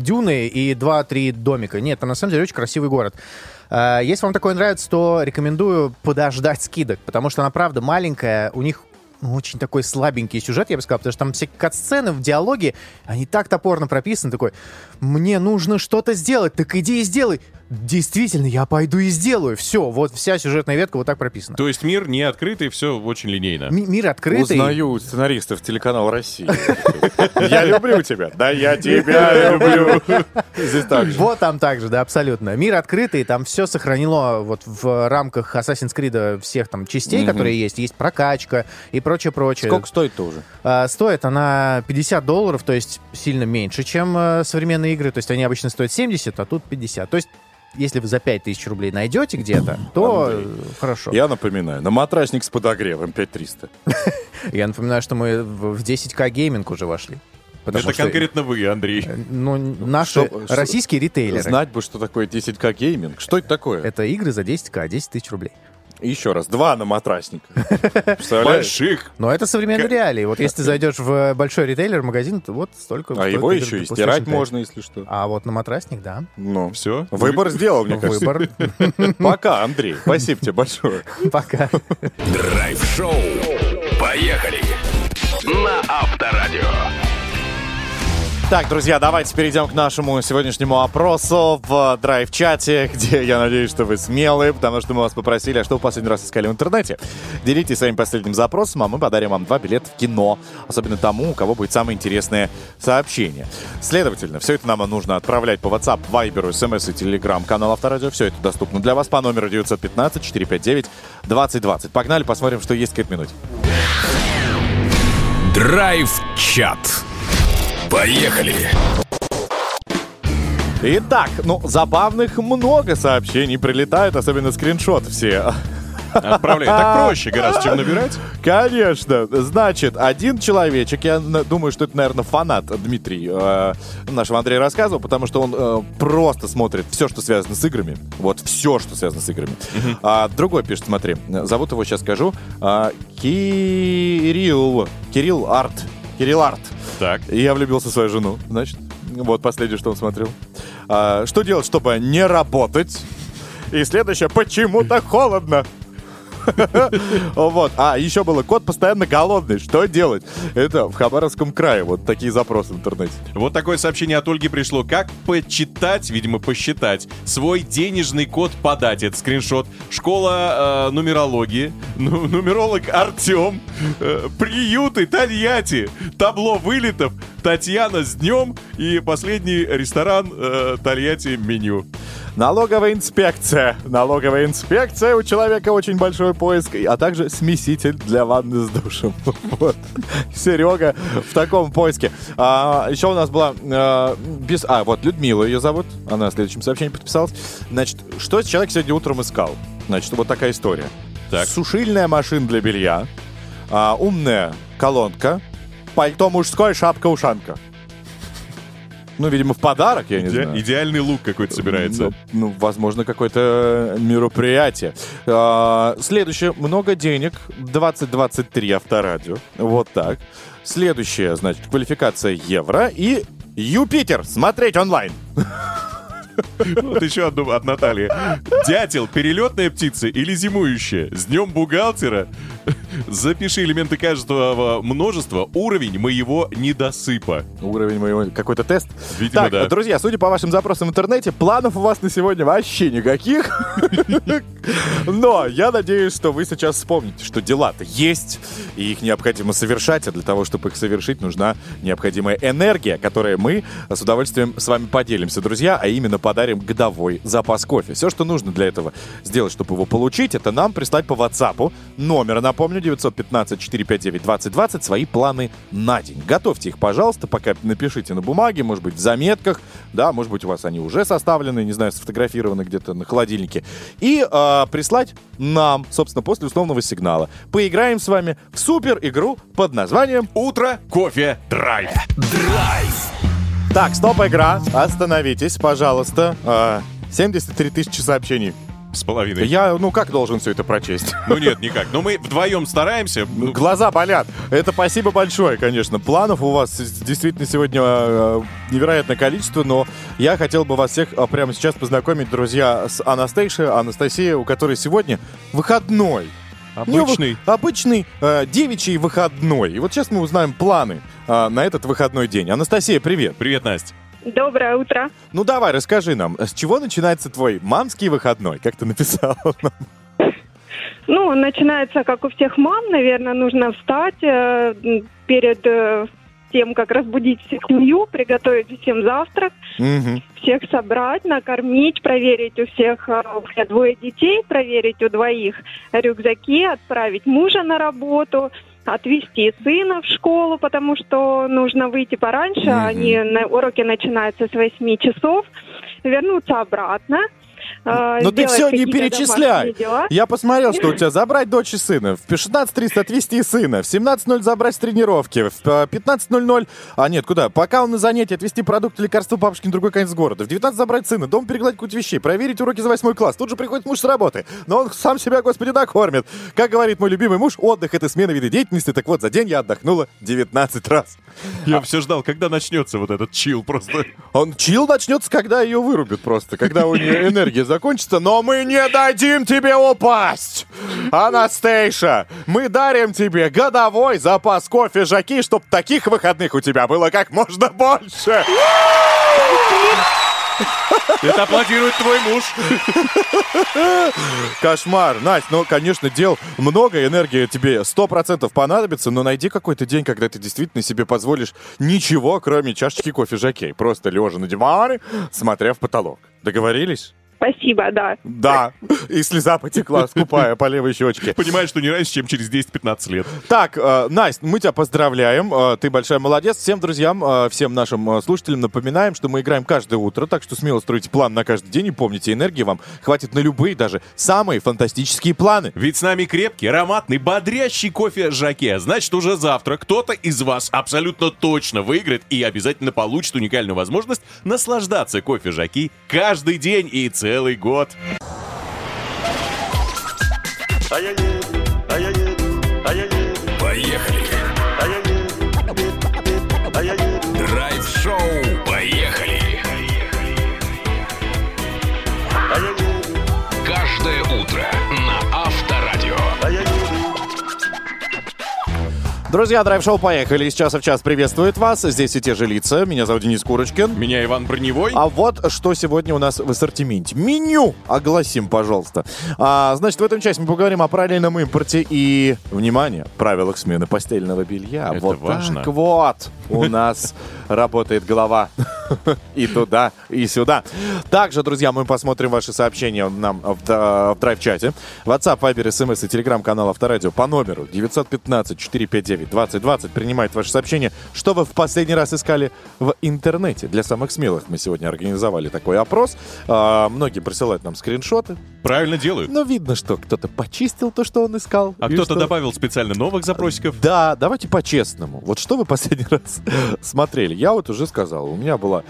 дюны и два-три домика. Нет, там, на самом деле, очень красивый город. Э, Если вам такое нравится, то рекомендую подождать скидок, потому что она, правда, маленькая, у них ну, очень такой слабенький сюжет, я бы сказал, потому что там все кат-сцены в диалоге, они так топорно прописаны, такой, мне нужно что-то сделать, так иди и сделай. Действительно, я пойду и сделаю. Все, вот вся сюжетная ветка вот так прописана. То есть мир не открытый, все очень линейно. Ми- Мир открытый. Узнаю сценаристов телеканала России. Я люблю тебя. Да я тебя люблю. Здесь так же. Вот там также, да, абсолютно. Мир открытый, там все сохранено вот в рамках Assassin's Creed всех там частей, которые есть. Есть прокачка и прочее-прочее. Сколько стоит-то уже? А, стоит она 50 долларов, то есть сильно меньше, чем э, современные игры. То есть они обычно стоят 70, а тут 50. То есть если вы за 5000 рублей найдете где-то, то Андрей, хорошо. Я напоминаю, на матрасник с подогревом 5300. Я напоминаю, что мы в в 10к гейминг уже вошли. Потому Это что, конкретно вы, Андрей. э, Ну, наши Что- что- российские ритейлеры. Знать бы, что такое 10к gaming. Что это такое? Это игры за 10к, 10 тысяч рублей. Еще раз, два наматрасника. Представляешь? Больших. Но это современные реалии. Вот если ты зайдешь в большой ритейлер, магазин, то вот столько. А его еще и стирать 5. можно, если что. А вот наматрасник, да. Ну, Все. выбор сделал, мне кажется. Выбор. Пока, Андрей. Спасибо тебе большое. Пока. Драйв-шоу. Поехали. На Авторадио. Так, друзья, давайте перейдем к нашему сегодняшнему опросу в драйв-чате, где я надеюсь, что вы смелые, потому что мы вас попросили, а что в последний раз искали в интернете. Делитесь своим последним запросом, а мы подарим вам два билета в кино, особенно тому, у кого будет самое интересное сообщение. Следовательно, все это нам нужно отправлять по WhatsApp, Viber, SMS и Telegram канал Авторадио. Все это доступно для вас по номеру 915-459-2020. Погнали, посмотрим, что есть к этой минуте. Драйв-чат. Поехали. Итак, ну, забавных много сообщений прилетает, особенно скриншот все. Отправляй. Так проще гораздо, чем набирать. Конечно. Значит, один человечек, я думаю, что это, наверное, фанат Дмитрий э, нашего Андрея рассказывал, потому что он э, просто смотрит все, что связано с играми. Вот все, что связано с играми. А другой пишет, смотри, зовут его сейчас скажу, а, Кирилл. Кирилл Арт. Кирилл Арт. Так. И я влюбился в свою жену, значит. Вот последнее, что он смотрел. А, что делать, чтобы не работать? И следующее, почему так холодно? Вот. А, еще было, кот постоянно голодный. Что делать? Это в Хабаровском крае. Вот такие запросы в интернете. Вот такое сообщение от Ольги пришло. Как почитать, видимо, посчитать, свой денежный код подать? Это скриншот. Школа э, нумерологии. Ну, нумеролог Артем. Э, приюты Тольятти. Табло вылетов. Татьяна с днем. И последний ресторан э, Тольятти меню. Налоговая инспекция. Налоговая инспекция. У человека очень большой поиск. А также смеситель для ванны с душем. Вот. Серега в таком поиске. А, еще у нас была... э, без... А, вот Людмила ее зовут. Она в следующем сообщении подписалась. Значит, что человек сегодня утром искал? Значит, вот такая история. Так. Сушильная машина для белья. а, умная колонка. Пальто мужское, шапка-ушанка. Ну, видимо, в подарок, я не Иде- знаю. идеальный лук какой-то собирается. Ну, ну, возможно, какое-то мероприятие. А, Следующее. Много денег. 2023 авторадио. Вот так. Следующее, значит, квалификация евро. И Юпитер. Смотреть онлайн. Вот еще одну от Натальи. Дятел, перелетная птица или зимующая? С днем бухгалтера. Запиши элементы каждого множества, уровень моего недосыпа. Уровень моего... Какой-то тест. Видимо, так, да. друзья, судя по вашим запросам в интернете, планов у вас на сегодня вообще никаких. Но я надеюсь, что вы сейчас вспомните, что дела-то есть, и их необходимо совершать, а для того, чтобы их совершить, нужна необходимая энергия, которой мы с удовольствием с вами поделимся, друзья, а именно подарим годовой запас кофе. Все, что нужно для этого сделать, чтобы его получить, это нам прислать по WhatsApp номер, напомню, 915-459-2020, свои планы на день. Готовьте их, пожалуйста, пока напишите на бумаге, может быть, в заметках, да, может быть, у вас они уже составлены, не знаю, сфотографированы где-то на холодильнике. И а, прислать нам, собственно, после условного сигнала. Поиграем с вами в супер игру под названием Утро, кофе, драйв. Драйв. Так, стоп, игра. Остановитесь, пожалуйста. А, 73 тысячи сообщений. С половиной. Я, ну как должен все это прочесть? Ну нет, никак. Но мы вдвоем стараемся. Ну, Глаза болят. Это спасибо большое, конечно. Планов у вас действительно сегодня э, невероятное количество, но я хотел бы вас всех э, прямо сейчас познакомить, друзья, с Анастейшей, Анастасией, у которой сегодня выходной. Не Обычный. вы- обычный э, девичий выходной. И вот сейчас мы узнаем планы э, на этот выходной день. Анастасия, привет. Привет, Настя. Доброе утро. Ну давай, расскажи нам, с чего начинается твой мамский выходной? Как ты написал? Ну, начинается, как у всех мам, наверное, нужно встать э, перед э, тем, как разбудить всю семью, приготовить всем завтрак, Мгм. всех собрать, накормить, проверить у всех, э, у меня двое детей, проверить у двоих рюкзаки, отправить мужа на работу, отвезти сына в школу, потому что нужно выйти пораньше, Мгм. они на, уроки начинаются с 8 часов, вернуться обратно. Э, Но ты все не перечисляй. Я посмотрел, что у тебя забрать дочь и сына. В 16.30 отвезти сына. В 17.00 забрать с тренировки. В э, 15.00... А нет, куда? Пока он на занятии, отвезти продукты, лекарства бабушки на другой конец города. В 19 забрать сына. Дом перегладить кучу вещей. Проверить уроки за 8 класс. Тут же приходит муж с работы. Но он сам себя, господи, накормит. Как говорит мой любимый муж, отдых — это смена вида деятельности. Так вот, за день я отдохнула 19 раз. Я все ждал, когда начнется вот этот чил просто. Он чил начнется, когда ее вырубят просто, когда у нее энергия закончится. Но мы не дадим тебе упасть! Анастейша, мы дарим тебе годовой запас кофе Жаки, чтоб таких выходных у тебя было как можно больше. Это аплодирует твой муж. Кошмар. Настя, ну, конечно, дел много, энергия тебе 100% понадобится, но найди какой-то день, когда ты действительно себе позволишь ничего, кроме чашечки кофе Жакей. Просто лежа на диване, смотря в потолок. Договорились? Спасибо, да. Да. И слеза потекла, скупая по левой щечке. Понимаешь, что не раньше, чем через 10-15 лет. Так, э, Настя, мы тебя поздравляем. Э, ты большая молодец. Всем друзьям, э, всем нашим э, слушателям напоминаем, что мы играем каждое утро, так что смело стройте план на каждый день и помните, энергии вам хватит на любые, даже самые фантастические планы. Ведь с нами крепкий, ароматный, бодрящий кофе Жаке. Значит, уже завтра кто-то из вас абсолютно точно выиграет и обязательно получит уникальную возможность наслаждаться кофе Жаки каждый день и целый год. Поехали. Драйв-шоу. Поехали. Каждое утро Друзья, драйв-шоу «Поехали». Из часа в час приветствует вас. Здесь все те же лица. Меня зовут Денис Курочкин. Меня Иван Броневой. А вот что сегодня у нас в ассортименте. Меню огласим, пожалуйста. А, значит, в этом части мы поговорим о параллельном импорте и, внимание, правилах смены постельного белья. Это вот важно. так вот у нас работает голова. И туда, и сюда. Также, друзья, мы посмотрим ваши сообщения нам в, драйв-чате. WhatsApp, Viber, SMS и телеграм-канал Авторадио по номеру 915-459-2020 принимает ваши сообщения. Что вы в последний раз искали в интернете? Для самых смелых мы сегодня организовали такой опрос. А, многие присылают нам скриншоты. Правильно делают. Но видно, что кто-то почистил то, что он искал. А кто-то что- добавил специально новых запросиков. да, давайте по-честному. Вот что вы последний раз смотрели? Я вот уже сказал, у меня был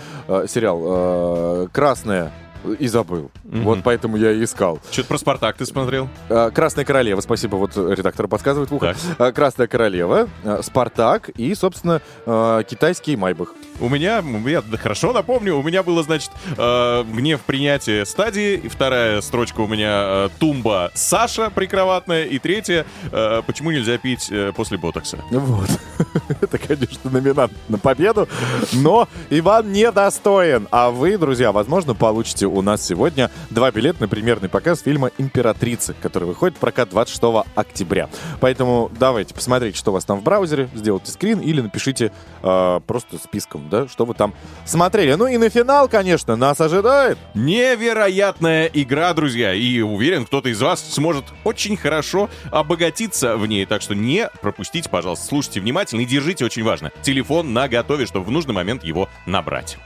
сериал э, «Красная» и забыл. Вот поэтому я и искал. Что-то про Спартак ты смотрел? Э, «Красная королева», спасибо, вот редактор подсказывает в ухо. Так. Э, «Красная королева», э, «Спартак» и, собственно, э, китайский «Майбах». У меня, я хорошо напомню, у меня было, значит, э, гнев принятия стадии, и вторая строчка у меня э, тумба Саша прикроватная, и третья, э, почему нельзя пить э, после ботокса. Вот. Это, конечно, номинант на победу, но Иван недостоин. А вы, друзья, возможно, получите у нас сегодня два билета на премьерный показ фильма «Императрица», который выходит в прокат 26 октября. Поэтому давайте посмотрите, что у вас там в браузере, сделайте скрин или напишите э, просто списком, да, что вы там смотрели. Ну и на финал, конечно, нас ожидает. Невероятная игра, друзья, и уверен, кто-то из вас сможет очень хорошо обогатиться в ней, так что не пропустите, пожалуйста, слушайте внимательно и держите, очень важно, телефон на готове, чтобы в нужный момент его набрать.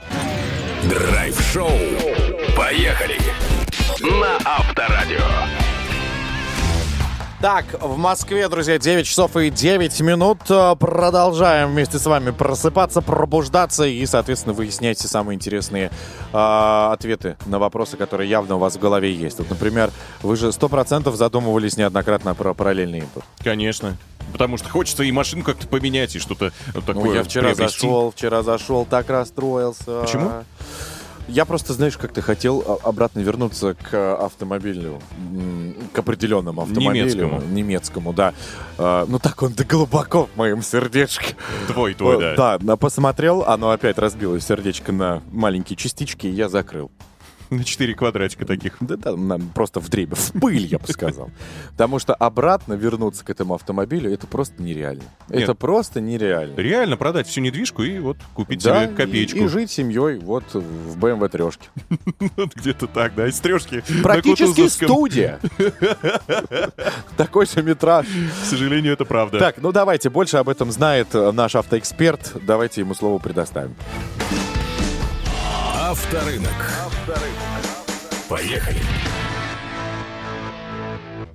Драйв-шоу. Поехали. На Авторадио. Так, в Москве, друзья, 9 часов и 9 минут. Э, Продолжаем вместе с вами просыпаться, пробуждаться и, соответственно, выяснять все самые интересные э, ответы на вопросы, которые явно у вас в голове есть. Вот, например, вы же 100% задумывались неоднократно про параллельный импорт. Конечно. Потому что хочется и машину как-то поменять, и что-то вот такое Ну, я вчера приобрести. зашел, вчера зашел, так расстроился. Почему? Я просто, знаешь, как-то хотел а, обратно вернуться к автомобилю, к определенному автомобилю. Немецкому. Немецкому, да. А, Ну так он да глубоко в моем сердечке. Твой, твой, да. Да, посмотрел, оно опять разбилось сердечко на маленькие частички, и я закрыл. На четыре квадратика таких. Да, да, нам просто в дребе, в пыль, я бы сказал. Потому что обратно вернуться к этому автомобилю, это просто нереально. Нет. Это просто нереально. Реально продать всю недвижку и вот купить Да, себе копеечку. И, и жить семьей вот в BMW трешке. Вот где-то так, да, из трешки. Практически студия. Такой же метраж. К сожалению, это правда. Так, ну давайте, больше об этом знает наш автоэксперт. Давайте ему слово предоставим. Авторынок. Поехали.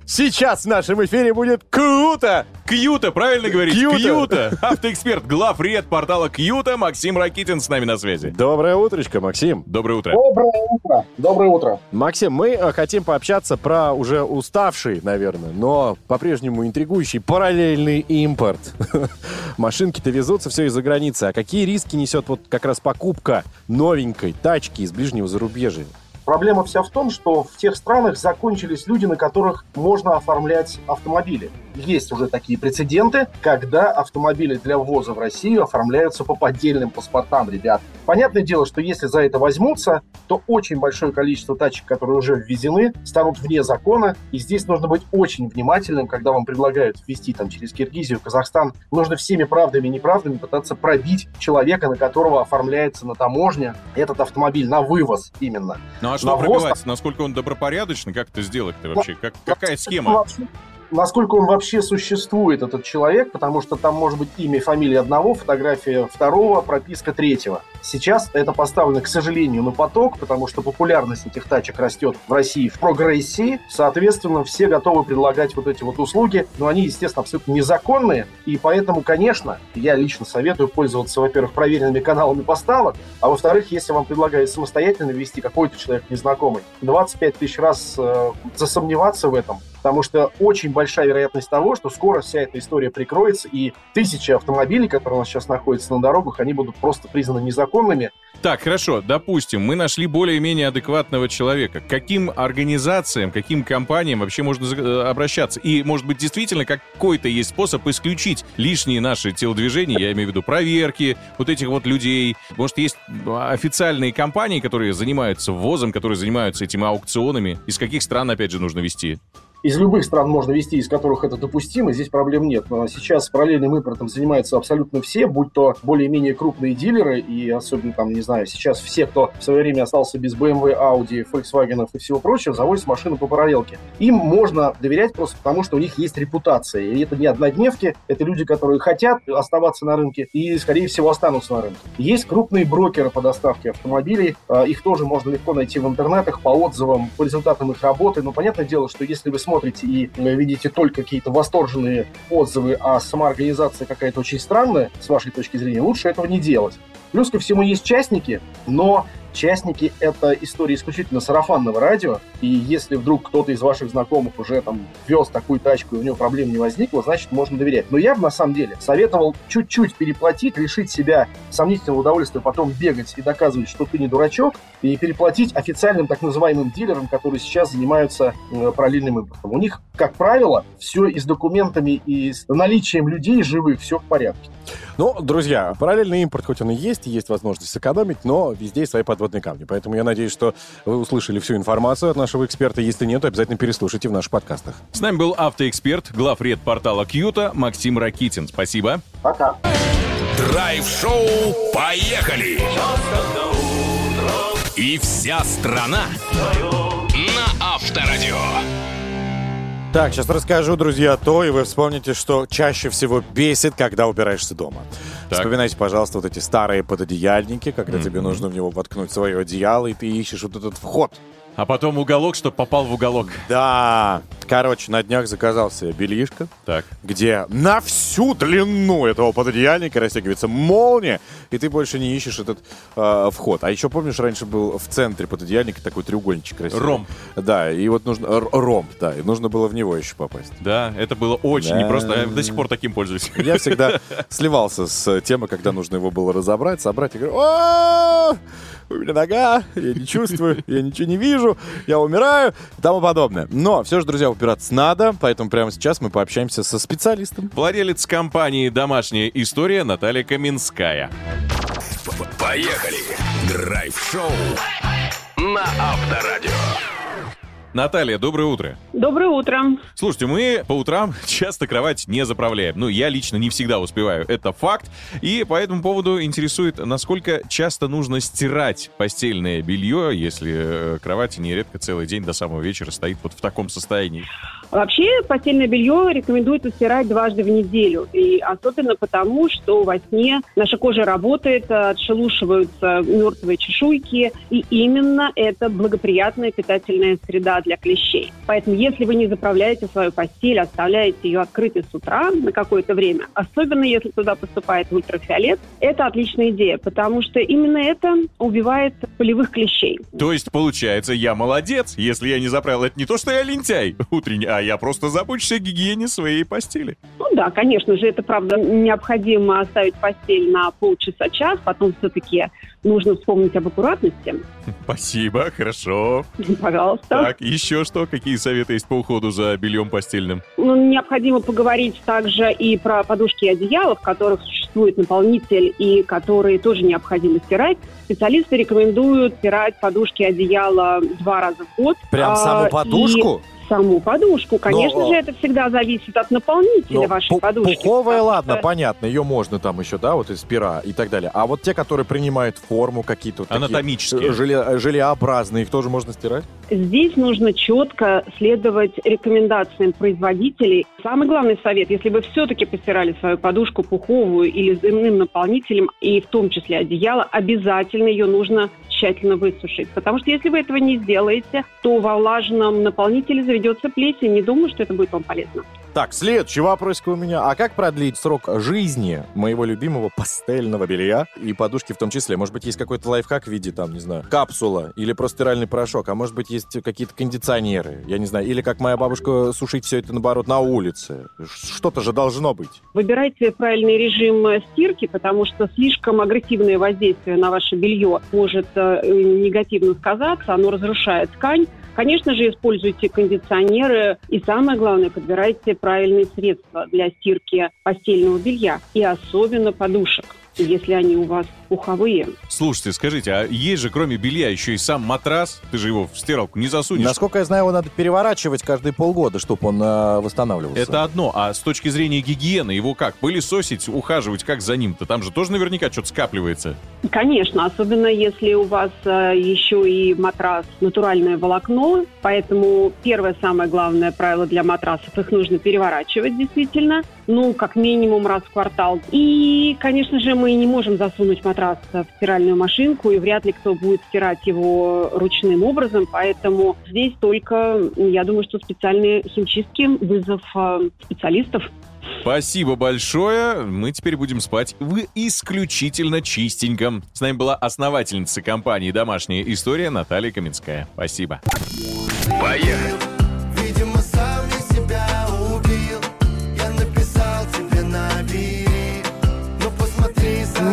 Сейчас в нашем эфире будет круто! Кьюта, правильно говорить? Кьюта. Кьюта. Автоэксперт, главред портала Кьюта Максим Ракитин с нами на связи. Доброе утречко, Максим. Доброе утро. Доброе утро. Доброе утро. Максим, мы э, хотим пообщаться про уже уставший, наверное, но по-прежнему интригующий параллельный импорт. Машинки-то везутся все из-за границы. А какие риски несет вот как раз покупка новенькой тачки из ближнего зарубежья? Проблема вся в том, что в тех странах закончились люди, на которых можно оформлять автомобили. Есть уже такие прецеденты, когда автомобили для ввоза в Россию оформляются по поддельным паспортам, ребят. Понятное дело, что если за это возьмутся, то очень большое количество тачек, которые уже ввезены, станут вне закона. И здесь нужно быть очень внимательным, когда вам предлагают ввести там через Киргизию, Казахстан. Нужно всеми правдами и неправдами пытаться пробить человека, на которого оформляется на таможне этот автомобиль на вывоз именно. Ну а что пробивать? Насколько он добропорядочный? Как это сделать-то вообще? Как, какая схема? Насколько он вообще существует, этот человек, потому что там может быть имя фамилия одного, фотография второго, прописка третьего. Сейчас это поставлено, к сожалению, на поток, потому что популярность этих тачек растет в России в прогрессии. Соответственно, все готовы предлагать вот эти вот услуги, но они, естественно, абсолютно незаконные. И поэтому, конечно, я лично советую пользоваться, во-первых, проверенными каналами поставок, а во-вторых, если вам предлагают самостоятельно ввести какой-то человек незнакомый, 25 тысяч раз э, засомневаться в этом, потому что очень большая вероятность того, что скоро вся эта история прикроется, и тысячи автомобилей, которые у нас сейчас находятся на дорогах, они будут просто признаны незаконными. Так, хорошо, допустим, мы нашли более-менее адекватного человека. Каким организациям, каким компаниям вообще можно э, обращаться? И, может быть, действительно какой-то есть способ исключить лишние наши телодвижения, я имею в виду проверки вот этих вот людей. Может, есть официальные компании, которые занимаются ввозом, которые занимаются этими аукционами? Из каких стран, опять же, нужно вести? Из любых стран можно вести, из которых это допустимо, здесь проблем нет. Но сейчас параллельным импортом занимаются абсолютно все, будь то более-менее крупные дилеры, и особенно там, не знаю, сейчас все, кто в свое время остался без BMW, Audi, Volkswagen и всего прочего, завозят машины по параллелке. Им можно доверять просто потому, что у них есть репутация. И это не однодневки, это люди, которые хотят оставаться на рынке и, скорее всего, останутся на рынке. Есть крупные брокеры по доставке автомобилей, а, их тоже можно легко найти в интернетах по отзывам, по результатам их работы. Но понятное дело, что если вы смотрите и э, видите только какие-то восторженные отзывы, а сама организация какая-то очень странная, с вашей точки зрения, лучше этого не делать. Плюс ко всему есть частники, но частники — это история исключительно сарафанного радио, и если вдруг кто-то из ваших знакомых уже там вез такую тачку, и у него проблем не возникло, значит, можно доверять. Но я бы, на самом деле, советовал чуть-чуть переплатить, лишить себя сомнительного удовольствия, потом бегать и доказывать, что ты не дурачок, и переплатить официальным так называемым дилерам, которые сейчас занимаются э, параллельным импортом. У них, как правило, все и с документами, и с наличием людей живых, все в порядке. Ну, друзья, параллельный импорт, хоть он и есть, есть возможность сэкономить, но везде свои подводные камни. Поэтому я надеюсь, что вы услышали всю информацию от нашего эксперта. Если нет, то обязательно переслушайте в наших подкастах. С нами был автоэксперт, главред портала Кьюта Максим Ракитин. Спасибо. Пока. Драйв-шоу «Поехали!» И вся страна на Авторадио. Так, сейчас расскажу, друзья, то, и вы вспомните, что чаще всего бесит, когда убираешься дома. Так. Вспоминайте, пожалуйста, вот эти старые пододеяльники, когда тебе нужно в него воткнуть свое одеяло, и ты ищешь вот этот вход. А потом уголок, чтобы попал в уголок. Да. Короче, на днях заказал себе бельишко, Так. где на всю длину этого пододеяльника растягивается молния, и ты больше не ищешь этот э, вход. А еще, помнишь, раньше был в центре пододеяльника такой треугольничек красивый? Ромб. Да, и вот нужно... р- ромб, да, и нужно было в него еще попасть. Да, это было очень Да. непросто. Я до сих пор таким пользуюсь. Я всегда сливался с темы, когда нужно его было разобрать, собрать, и говорю, «О, у меня нога, я не чувствую, я ничего не вижу, я умираю и тому подобное. Но все же, друзья, упираться надо, поэтому прямо сейчас мы пообщаемся со специалистом. Владелец компании «Домашняя история» Наталья Каменская. Поехали! Драйв-шоу на Авторадио. Наталья, доброе утро. Доброе утро. Слушайте, мы по утрам часто кровать не заправляем. Ну, я лично не всегда успеваю, это факт. И по этому поводу интересует, насколько часто нужно стирать постельное белье, если э, кровать нередко целый день до самого вечера стоит вот в таком состоянии. Вообще постельное белье рекомендуется стирать дважды в неделю. И особенно потому, что во сне наша кожа работает, отшелушиваются мертвые чешуйки. И именно это благоприятная питательная среда для клещей. Поэтому если вы не заправляете свою постель, оставляете ее открытой с утра на какое-то время, особенно если туда поступает ультрафиолет, это отличная идея, потому что именно это убивает полевых клещей. То есть, получается, я молодец, если я не заправил. Это не то, что я лентяй утренний, а я просто забочусь о гигиене своей постели. Ну да, конечно же, это правда необходимо оставить постель на полчаса-час, потом все-таки нужно вспомнить об аккуратности. Спасибо, хорошо. Пожалуйста. Так, еще что? Какие советы есть по уходу за бельем постельным? Ну, необходимо поговорить также и про подушки и одеяла, в которых существует наполнитель и которые тоже необходимо стирать. Специалисты рекомендуют стирать подушки и одеяла два раза в год. Прям А, саму и подушку? Саму подушку. Конечно Но, же, а, это всегда зависит от наполнителя Ну, вашей подушки. Пуховая, ладно, что- понятно, ее можно там еще, да, вот из пера и так далее. А вот те, которые принимают форму какие-то... вот такие, Анатомические. э, желе- желеобразные, их тоже можно стирать? Здесь нужно четко следовать рекомендациям производителей. Самый главный совет, если вы все-таки постирали свою подушку пуховую или с иным наполнителем, и в том числе одеяло, обязательно ее нужно тщательно высушить. Потому что если вы этого не сделаете, то во влажном наполнителе заведется плесень. Не думаю, что это будет вам полезно. Так, следующий вопросик у меня. А как продлить срок жизни моего любимого пастельного белья и подушки в том числе? Может быть, есть какой-то лайфхак в виде, там, не знаю, капсула или просто стиральный порошок, а может быть, есть какие-то кондиционеры, я не знаю, или как моя бабушка сушить все это, наоборот, на улице. Что-то же должно быть. Выбирайте правильный режим стирки, потому что слишком агрессивное воздействие на ваше белье может э, негативно сказаться, оно разрушает ткань. Конечно же, используйте кондиционеры и самое главное, подбирайте правильные средства для стирки постельного белья и особенно подушек, если они у вас пуховые. Слушайте, скажите, а есть же кроме белья еще и сам матрас? Ты же его в стиралку не засунешь. Насколько я знаю, его надо переворачивать каждые полгода, чтобы он э, восстанавливался. Это одно, а с точки зрения гигиены его как? Пылесосить, ухаживать, как за ним-то? Там же тоже наверняка что-то скапливается. Конечно, особенно если у вас э, еще и матрас натуральное волокно, поэтому первое самое главное правило для матрасов, их нужно переворачивать действительно, ну, как минимум раз в квартал. И, конечно же, мы не можем засунуть матрас в стиральную машинку, и вряд ли кто будет стирать его ручным образом, поэтому здесь только, я думаю, что специальные химчистки, вызов э, специалистов. Спасибо большое. Мы теперь будем спать в исключительно чистеньком. С нами была основательница компании «Домашняя история» Наталья Каменская. Спасибо. Поехали.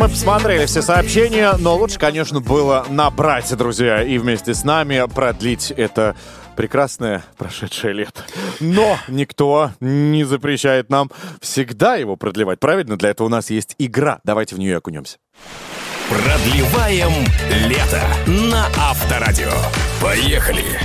Мы посмотрели все сообщения, но лучше, конечно, было набрать, друзья, и вместе с нами продлить это прекрасное прошедшее лето. Но никто не запрещает нам всегда его продлевать. Правильно? Для этого у нас есть игра. Давайте в нее окунемся. Продлеваем лето на Авторадио. Поехали.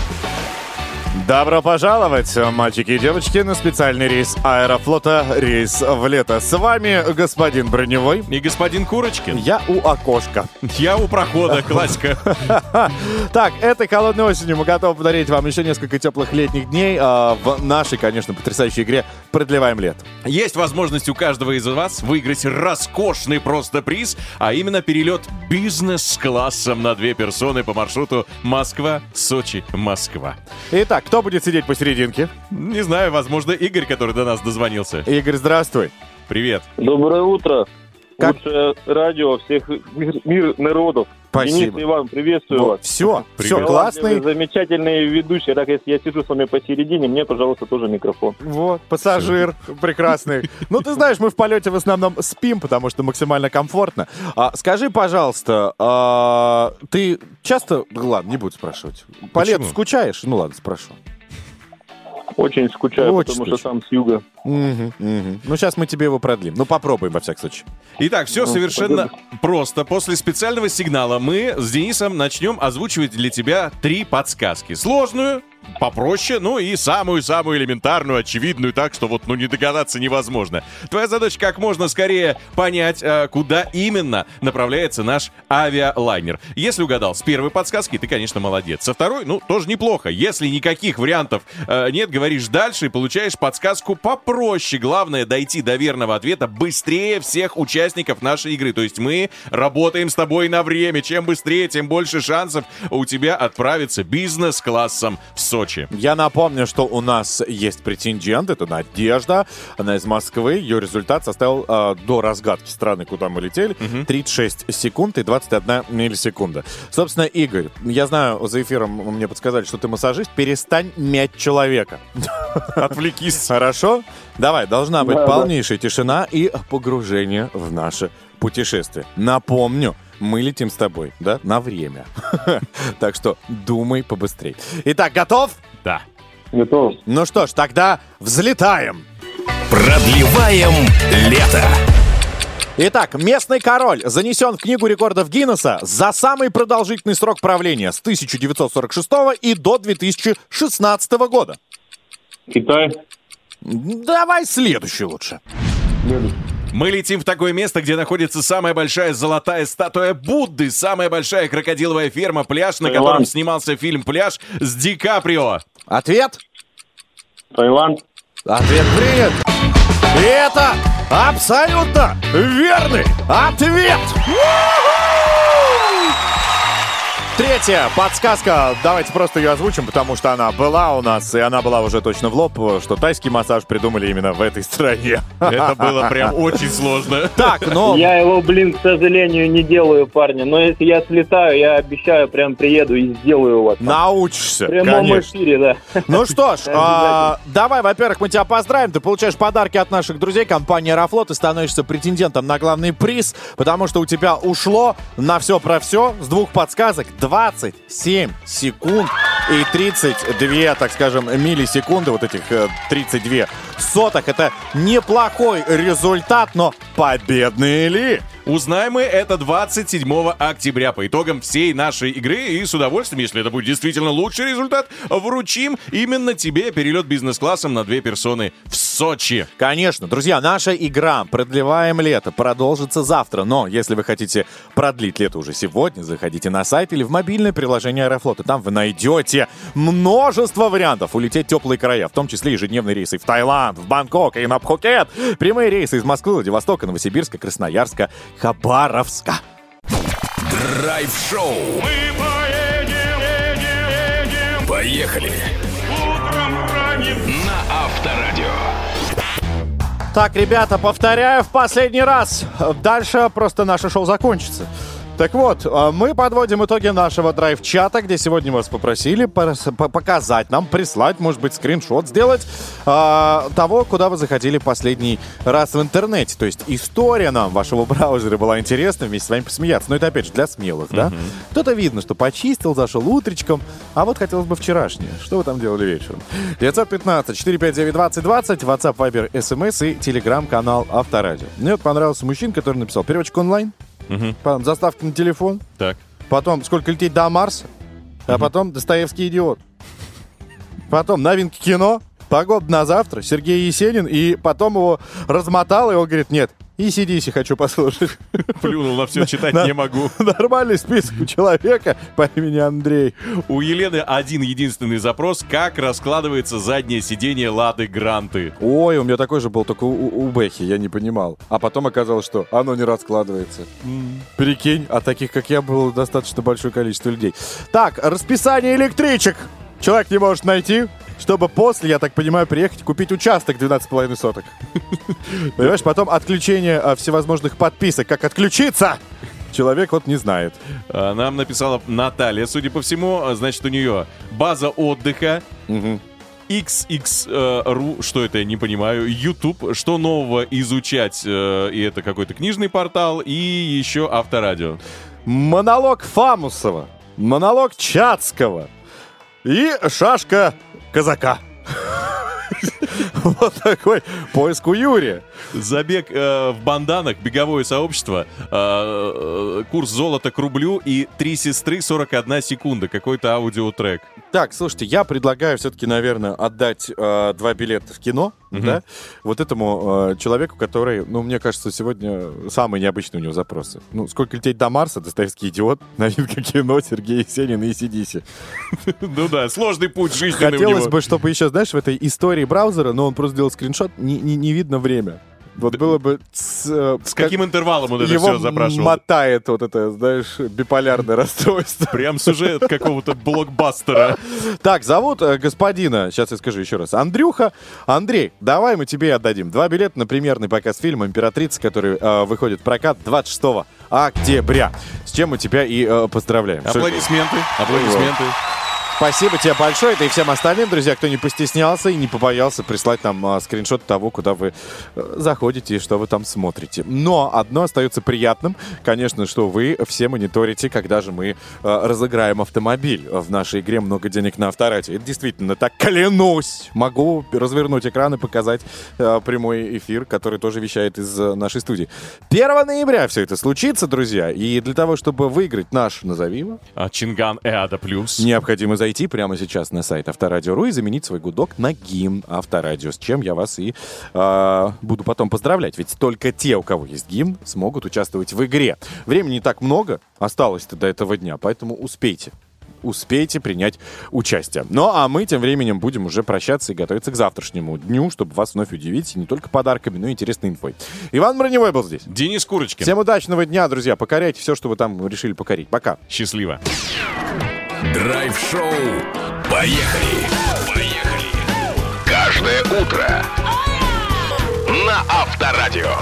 Добро пожаловать, мальчики и девочки, на специальный рейс Аэрофлота «Рейс в лето». С вами господин Броневой. И господин Курочкин. Я у окошка. Я у прохода, классика. Так, этой холодной осенью мы готовы подарить вам еще несколько теплых летних дней а, в нашей, конечно, потрясающей игре «Продлеваем лето». Есть возможность у каждого из вас выиграть роскошный просто приз, а именно перелет бизнес с классом на две персоны по маршруту Москва-Сочи-Москва. Итак, кто будет сидеть посерединке? Не знаю, возможно, Игорь, который до нас дозвонился. Игорь, здравствуй. Привет. Доброе утро. Как- Лучшее радио всех мир, мир народов. Спасибо. Денис Иван, приветствую вас. Все, все, классный. Замечательные ведущие. Так, если я сижу с вами посередине, мне, пожалуйста, тоже микрофон. Вот, пассажир прекрасный. Ну, ты знаешь, мы в полете в основном спим, потому что максимально комфортно. А, скажи, пожалуйста, а, ты часто... Ладно, не буду спрашивать. По лету скучаешь? Ну ладно, спрошу. Очень скучаю, Очень потому что скучаю. сам с юга. Мгм, мгм. Ну, сейчас мы тебе его продлим. Ну, попробуем, во всяком случае. Итак, все Ну, совершенно просто. После специального сигнала мы с Денисом начнем озвучивать для тебя три подсказки. Сложную, попроще, ну и самую-самую элементарную, очевидную, так что вот, ну, не догадаться невозможно. Твоя задача как можно скорее понять, э, куда именно направляется наш авиалайнер. Если угадал с первой подсказки, ты, конечно, молодец. Со второй, ну, тоже неплохо. Если никаких вариантов э, нет, говоришь дальше и получаешь подсказку попроще. Главное, дойти до верного ответа быстрее всех участников нашей игры. То есть мы работаем с тобой на время. Чем быстрее, тем больше шансов у тебя отправиться бизнес-классом в Сочи. Я напомню, что у нас есть претендент, это Надежда, она из Москвы, ее результат составил э, до разгадки страны, куда мы летели, 36 секунд и 21 миллисекунда. Собственно, Игорь, я знаю, за эфиром мне подсказали, что ты массажист, перестань мять человека. Отвлекись. Хорошо? Давай, должна быть Да, да. полнейшая тишина и погружение в наше путешествие. Напомню, мы летим с тобой, да, на время. Так что думай побыстрей. Итак, готов? Да. Готов. Ну что ж, тогда взлетаем. Продлеваем лето. Итак, местный король занесен в книгу рекордов Гиннесса за самый продолжительный срок правления с 1946 и до 2016 года. Китай. Давай следующий лучше. Мы летим в такое место, где находится самая большая золотая статуя Будды, самая большая крокодиловая ферма, пляж, на Таиланд. котором снимался фильм «Пляж» с Ди Каприо. Ответ? Таиланд. Ответ принят. И это абсолютно верный ответ. Третья подсказка. Давайте просто ее озвучим, потому что она была у нас, и она была уже точно в лоб, что тайский массаж придумали именно в этой стране. Это было прям очень сложно. Так, но... Я его, блин, к сожалению, не делаю, парни. Но если я слетаю, я обещаю, прям приеду и сделаю вас. Научишься, В прямом конечно. эфире, да. Ну что ж, а, давай, во-первых, мы тебя поздравим. Ты получаешь подарки от наших друзей компании Аэрофлот и становишься претендентом на главный приз, потому что у тебя ушло на все про все с двух подсказок 27 секунд и 32, так скажем, миллисекунды, вот этих э, 32 сотых. Это неплохой результат, но победный ли? Узнаем мы это 27 октября по итогам всей нашей игры. И с удовольствием, если это будет действительно лучший результат, вручим именно тебе перелет бизнес-классом на две персоны в Сочи. Конечно, друзья, наша игра «Продлеваем лето» продолжится завтра. Но если вы хотите продлить лето уже сегодня, заходите на сайт или в мобильное приложение Аэрофлота. Там вы найдете множество вариантов улететь в теплые края, в том числе ежедневные рейсы в Таиланд, в Бангкок и на Пхукет. Прямые рейсы из Москвы, Владивостока, Новосибирска, Красноярска, Хабаровска. Драйв-шоу. Мы поедем, Поехали. На Авторадио. Так, ребята, повторяю в последний раз. Дальше просто наше шоу закончится. Так вот, а, мы подводим итоги нашего драйв-чата, где сегодня вас попросили показать нам, прислать, может быть, скриншот сделать а, того, куда вы заходили последний раз в интернете. То есть история нам вашего браузера была интересна, вместе с вами посмеяться. Но это, опять же, для смелых, да? Кто-то видно, что почистил, зашел утречком, а вот хотелось бы вчерашнее. Что вы там делали вечером? 915-459-2020, WhatsApp, Viber, SMS и телеграм-канал Авторадио. Мне вот понравился мужчина, который написал переводчик онлайн, потом заставка на телефон, Так. потом сколько лететь до Марса, а потом Достоевский идиот. Потом новинки кино, погода на завтра, Сергей Есенин, и потом его размотал, и он говорит, нет, и сидиси хочу послушать. Плюнул на все, читать не могу. Нормальный список у человека по имени Андрей. У Елены один единственный запрос, как раскладывается заднее сиденье Лады Гранты. Ой, у меня такой же был, только у, у Бэхи, я не понимал. А потом оказалось, что оно не раскладывается. Прикинь, а таких, как я, было достаточно большое количество людей. Так, расписание электричек. Человек не может найти, чтобы после, я так понимаю, приехать и купить участок 12,5 соток. Понимаешь, потом отключение а, всевозможных подписок. Как отключиться? Человек вот не знает. А, Нам написала Наталья, судя по всему, а, значит, у нее база отдыха, XX.ru, что это, я не понимаю, YouTube, что нового изучать, э, и это какой-то книжный портал, и еще авторадио. Монолог Фамусова, монолог Чацкого и шашка казака. Вот такой поиск у Юрия. Забег э, в банданах, беговое сообщество, э, э, курс золота к рублю и три сестры 41 секунда, какой-то аудиотрек. Так, слушайте, я предлагаю все-таки, наверное, отдать э, два билета в кино, Мгм. да, вот этому э, человеку, который, ну, мне кажется, сегодня самые необычные у него запросы. Ну, сколько лететь до Марса, Достоевский идиот, новинка кино, Сергей Есенин и Сидиси. Ну да, сложный путь у Хотелось бы, чтобы еще, знаешь, в этой истории браузера, но он просто сделал скриншот, не, не, не видно время. Вот было бы... С, э, С каким интервалом он это его все запрашивал? мотает вот это, знаешь, биполярное расстройство. Прям сюжет какого-то блокбастера. Так, зовут э, господина, сейчас я скажу еще раз, Андрюха. Андрей, давай мы тебе отдадим два билета на премьерный показ фильма «Императрица», который э, выходит в прокат 26 октября. С чем мы тебя и э, поздравляем. Аплодисменты, аплодисменты. Спасибо тебе большое, да и всем остальным, друзья, кто не постеснялся и не побоялся прислать нам а, скриншот того, куда вы э, заходите и что вы там смотрите. Но одно остается приятным, конечно, что вы все мониторите, когда же мы э, разыграем автомобиль в нашей игре «Много денег на авторате». Это действительно так, клянусь! Могу развернуть экран и показать э, прямой эфир, который тоже вещает из э, нашей студии. 1 ноября все это случится, друзья, и для того, чтобы выиграть наш «Назови его», А Чинган Эада Плюс. Необходимо зайти прямо сейчас на сайт Авторадио.ру и заменить свой гудок на гимн Авторадио, с чем я вас и э, буду потом поздравлять. Ведь только те, у кого есть гимн, смогут участвовать в игре. Времени не так много осталось-то до этого дня, поэтому успейте. успейте принять участие. Ну, а мы тем временем будем уже прощаться и готовиться к завтрашнему дню, чтобы вас вновь удивить не только подарками, но и интересной инфой. Иван Броневой был здесь. Денис Курочкин. Всем удачного дня, друзья. Покоряйте все, что вы там решили покорить. Пока. Счастливо. Драйв-шоу. Поехали! Поехали! Каждое утро на Авторадио.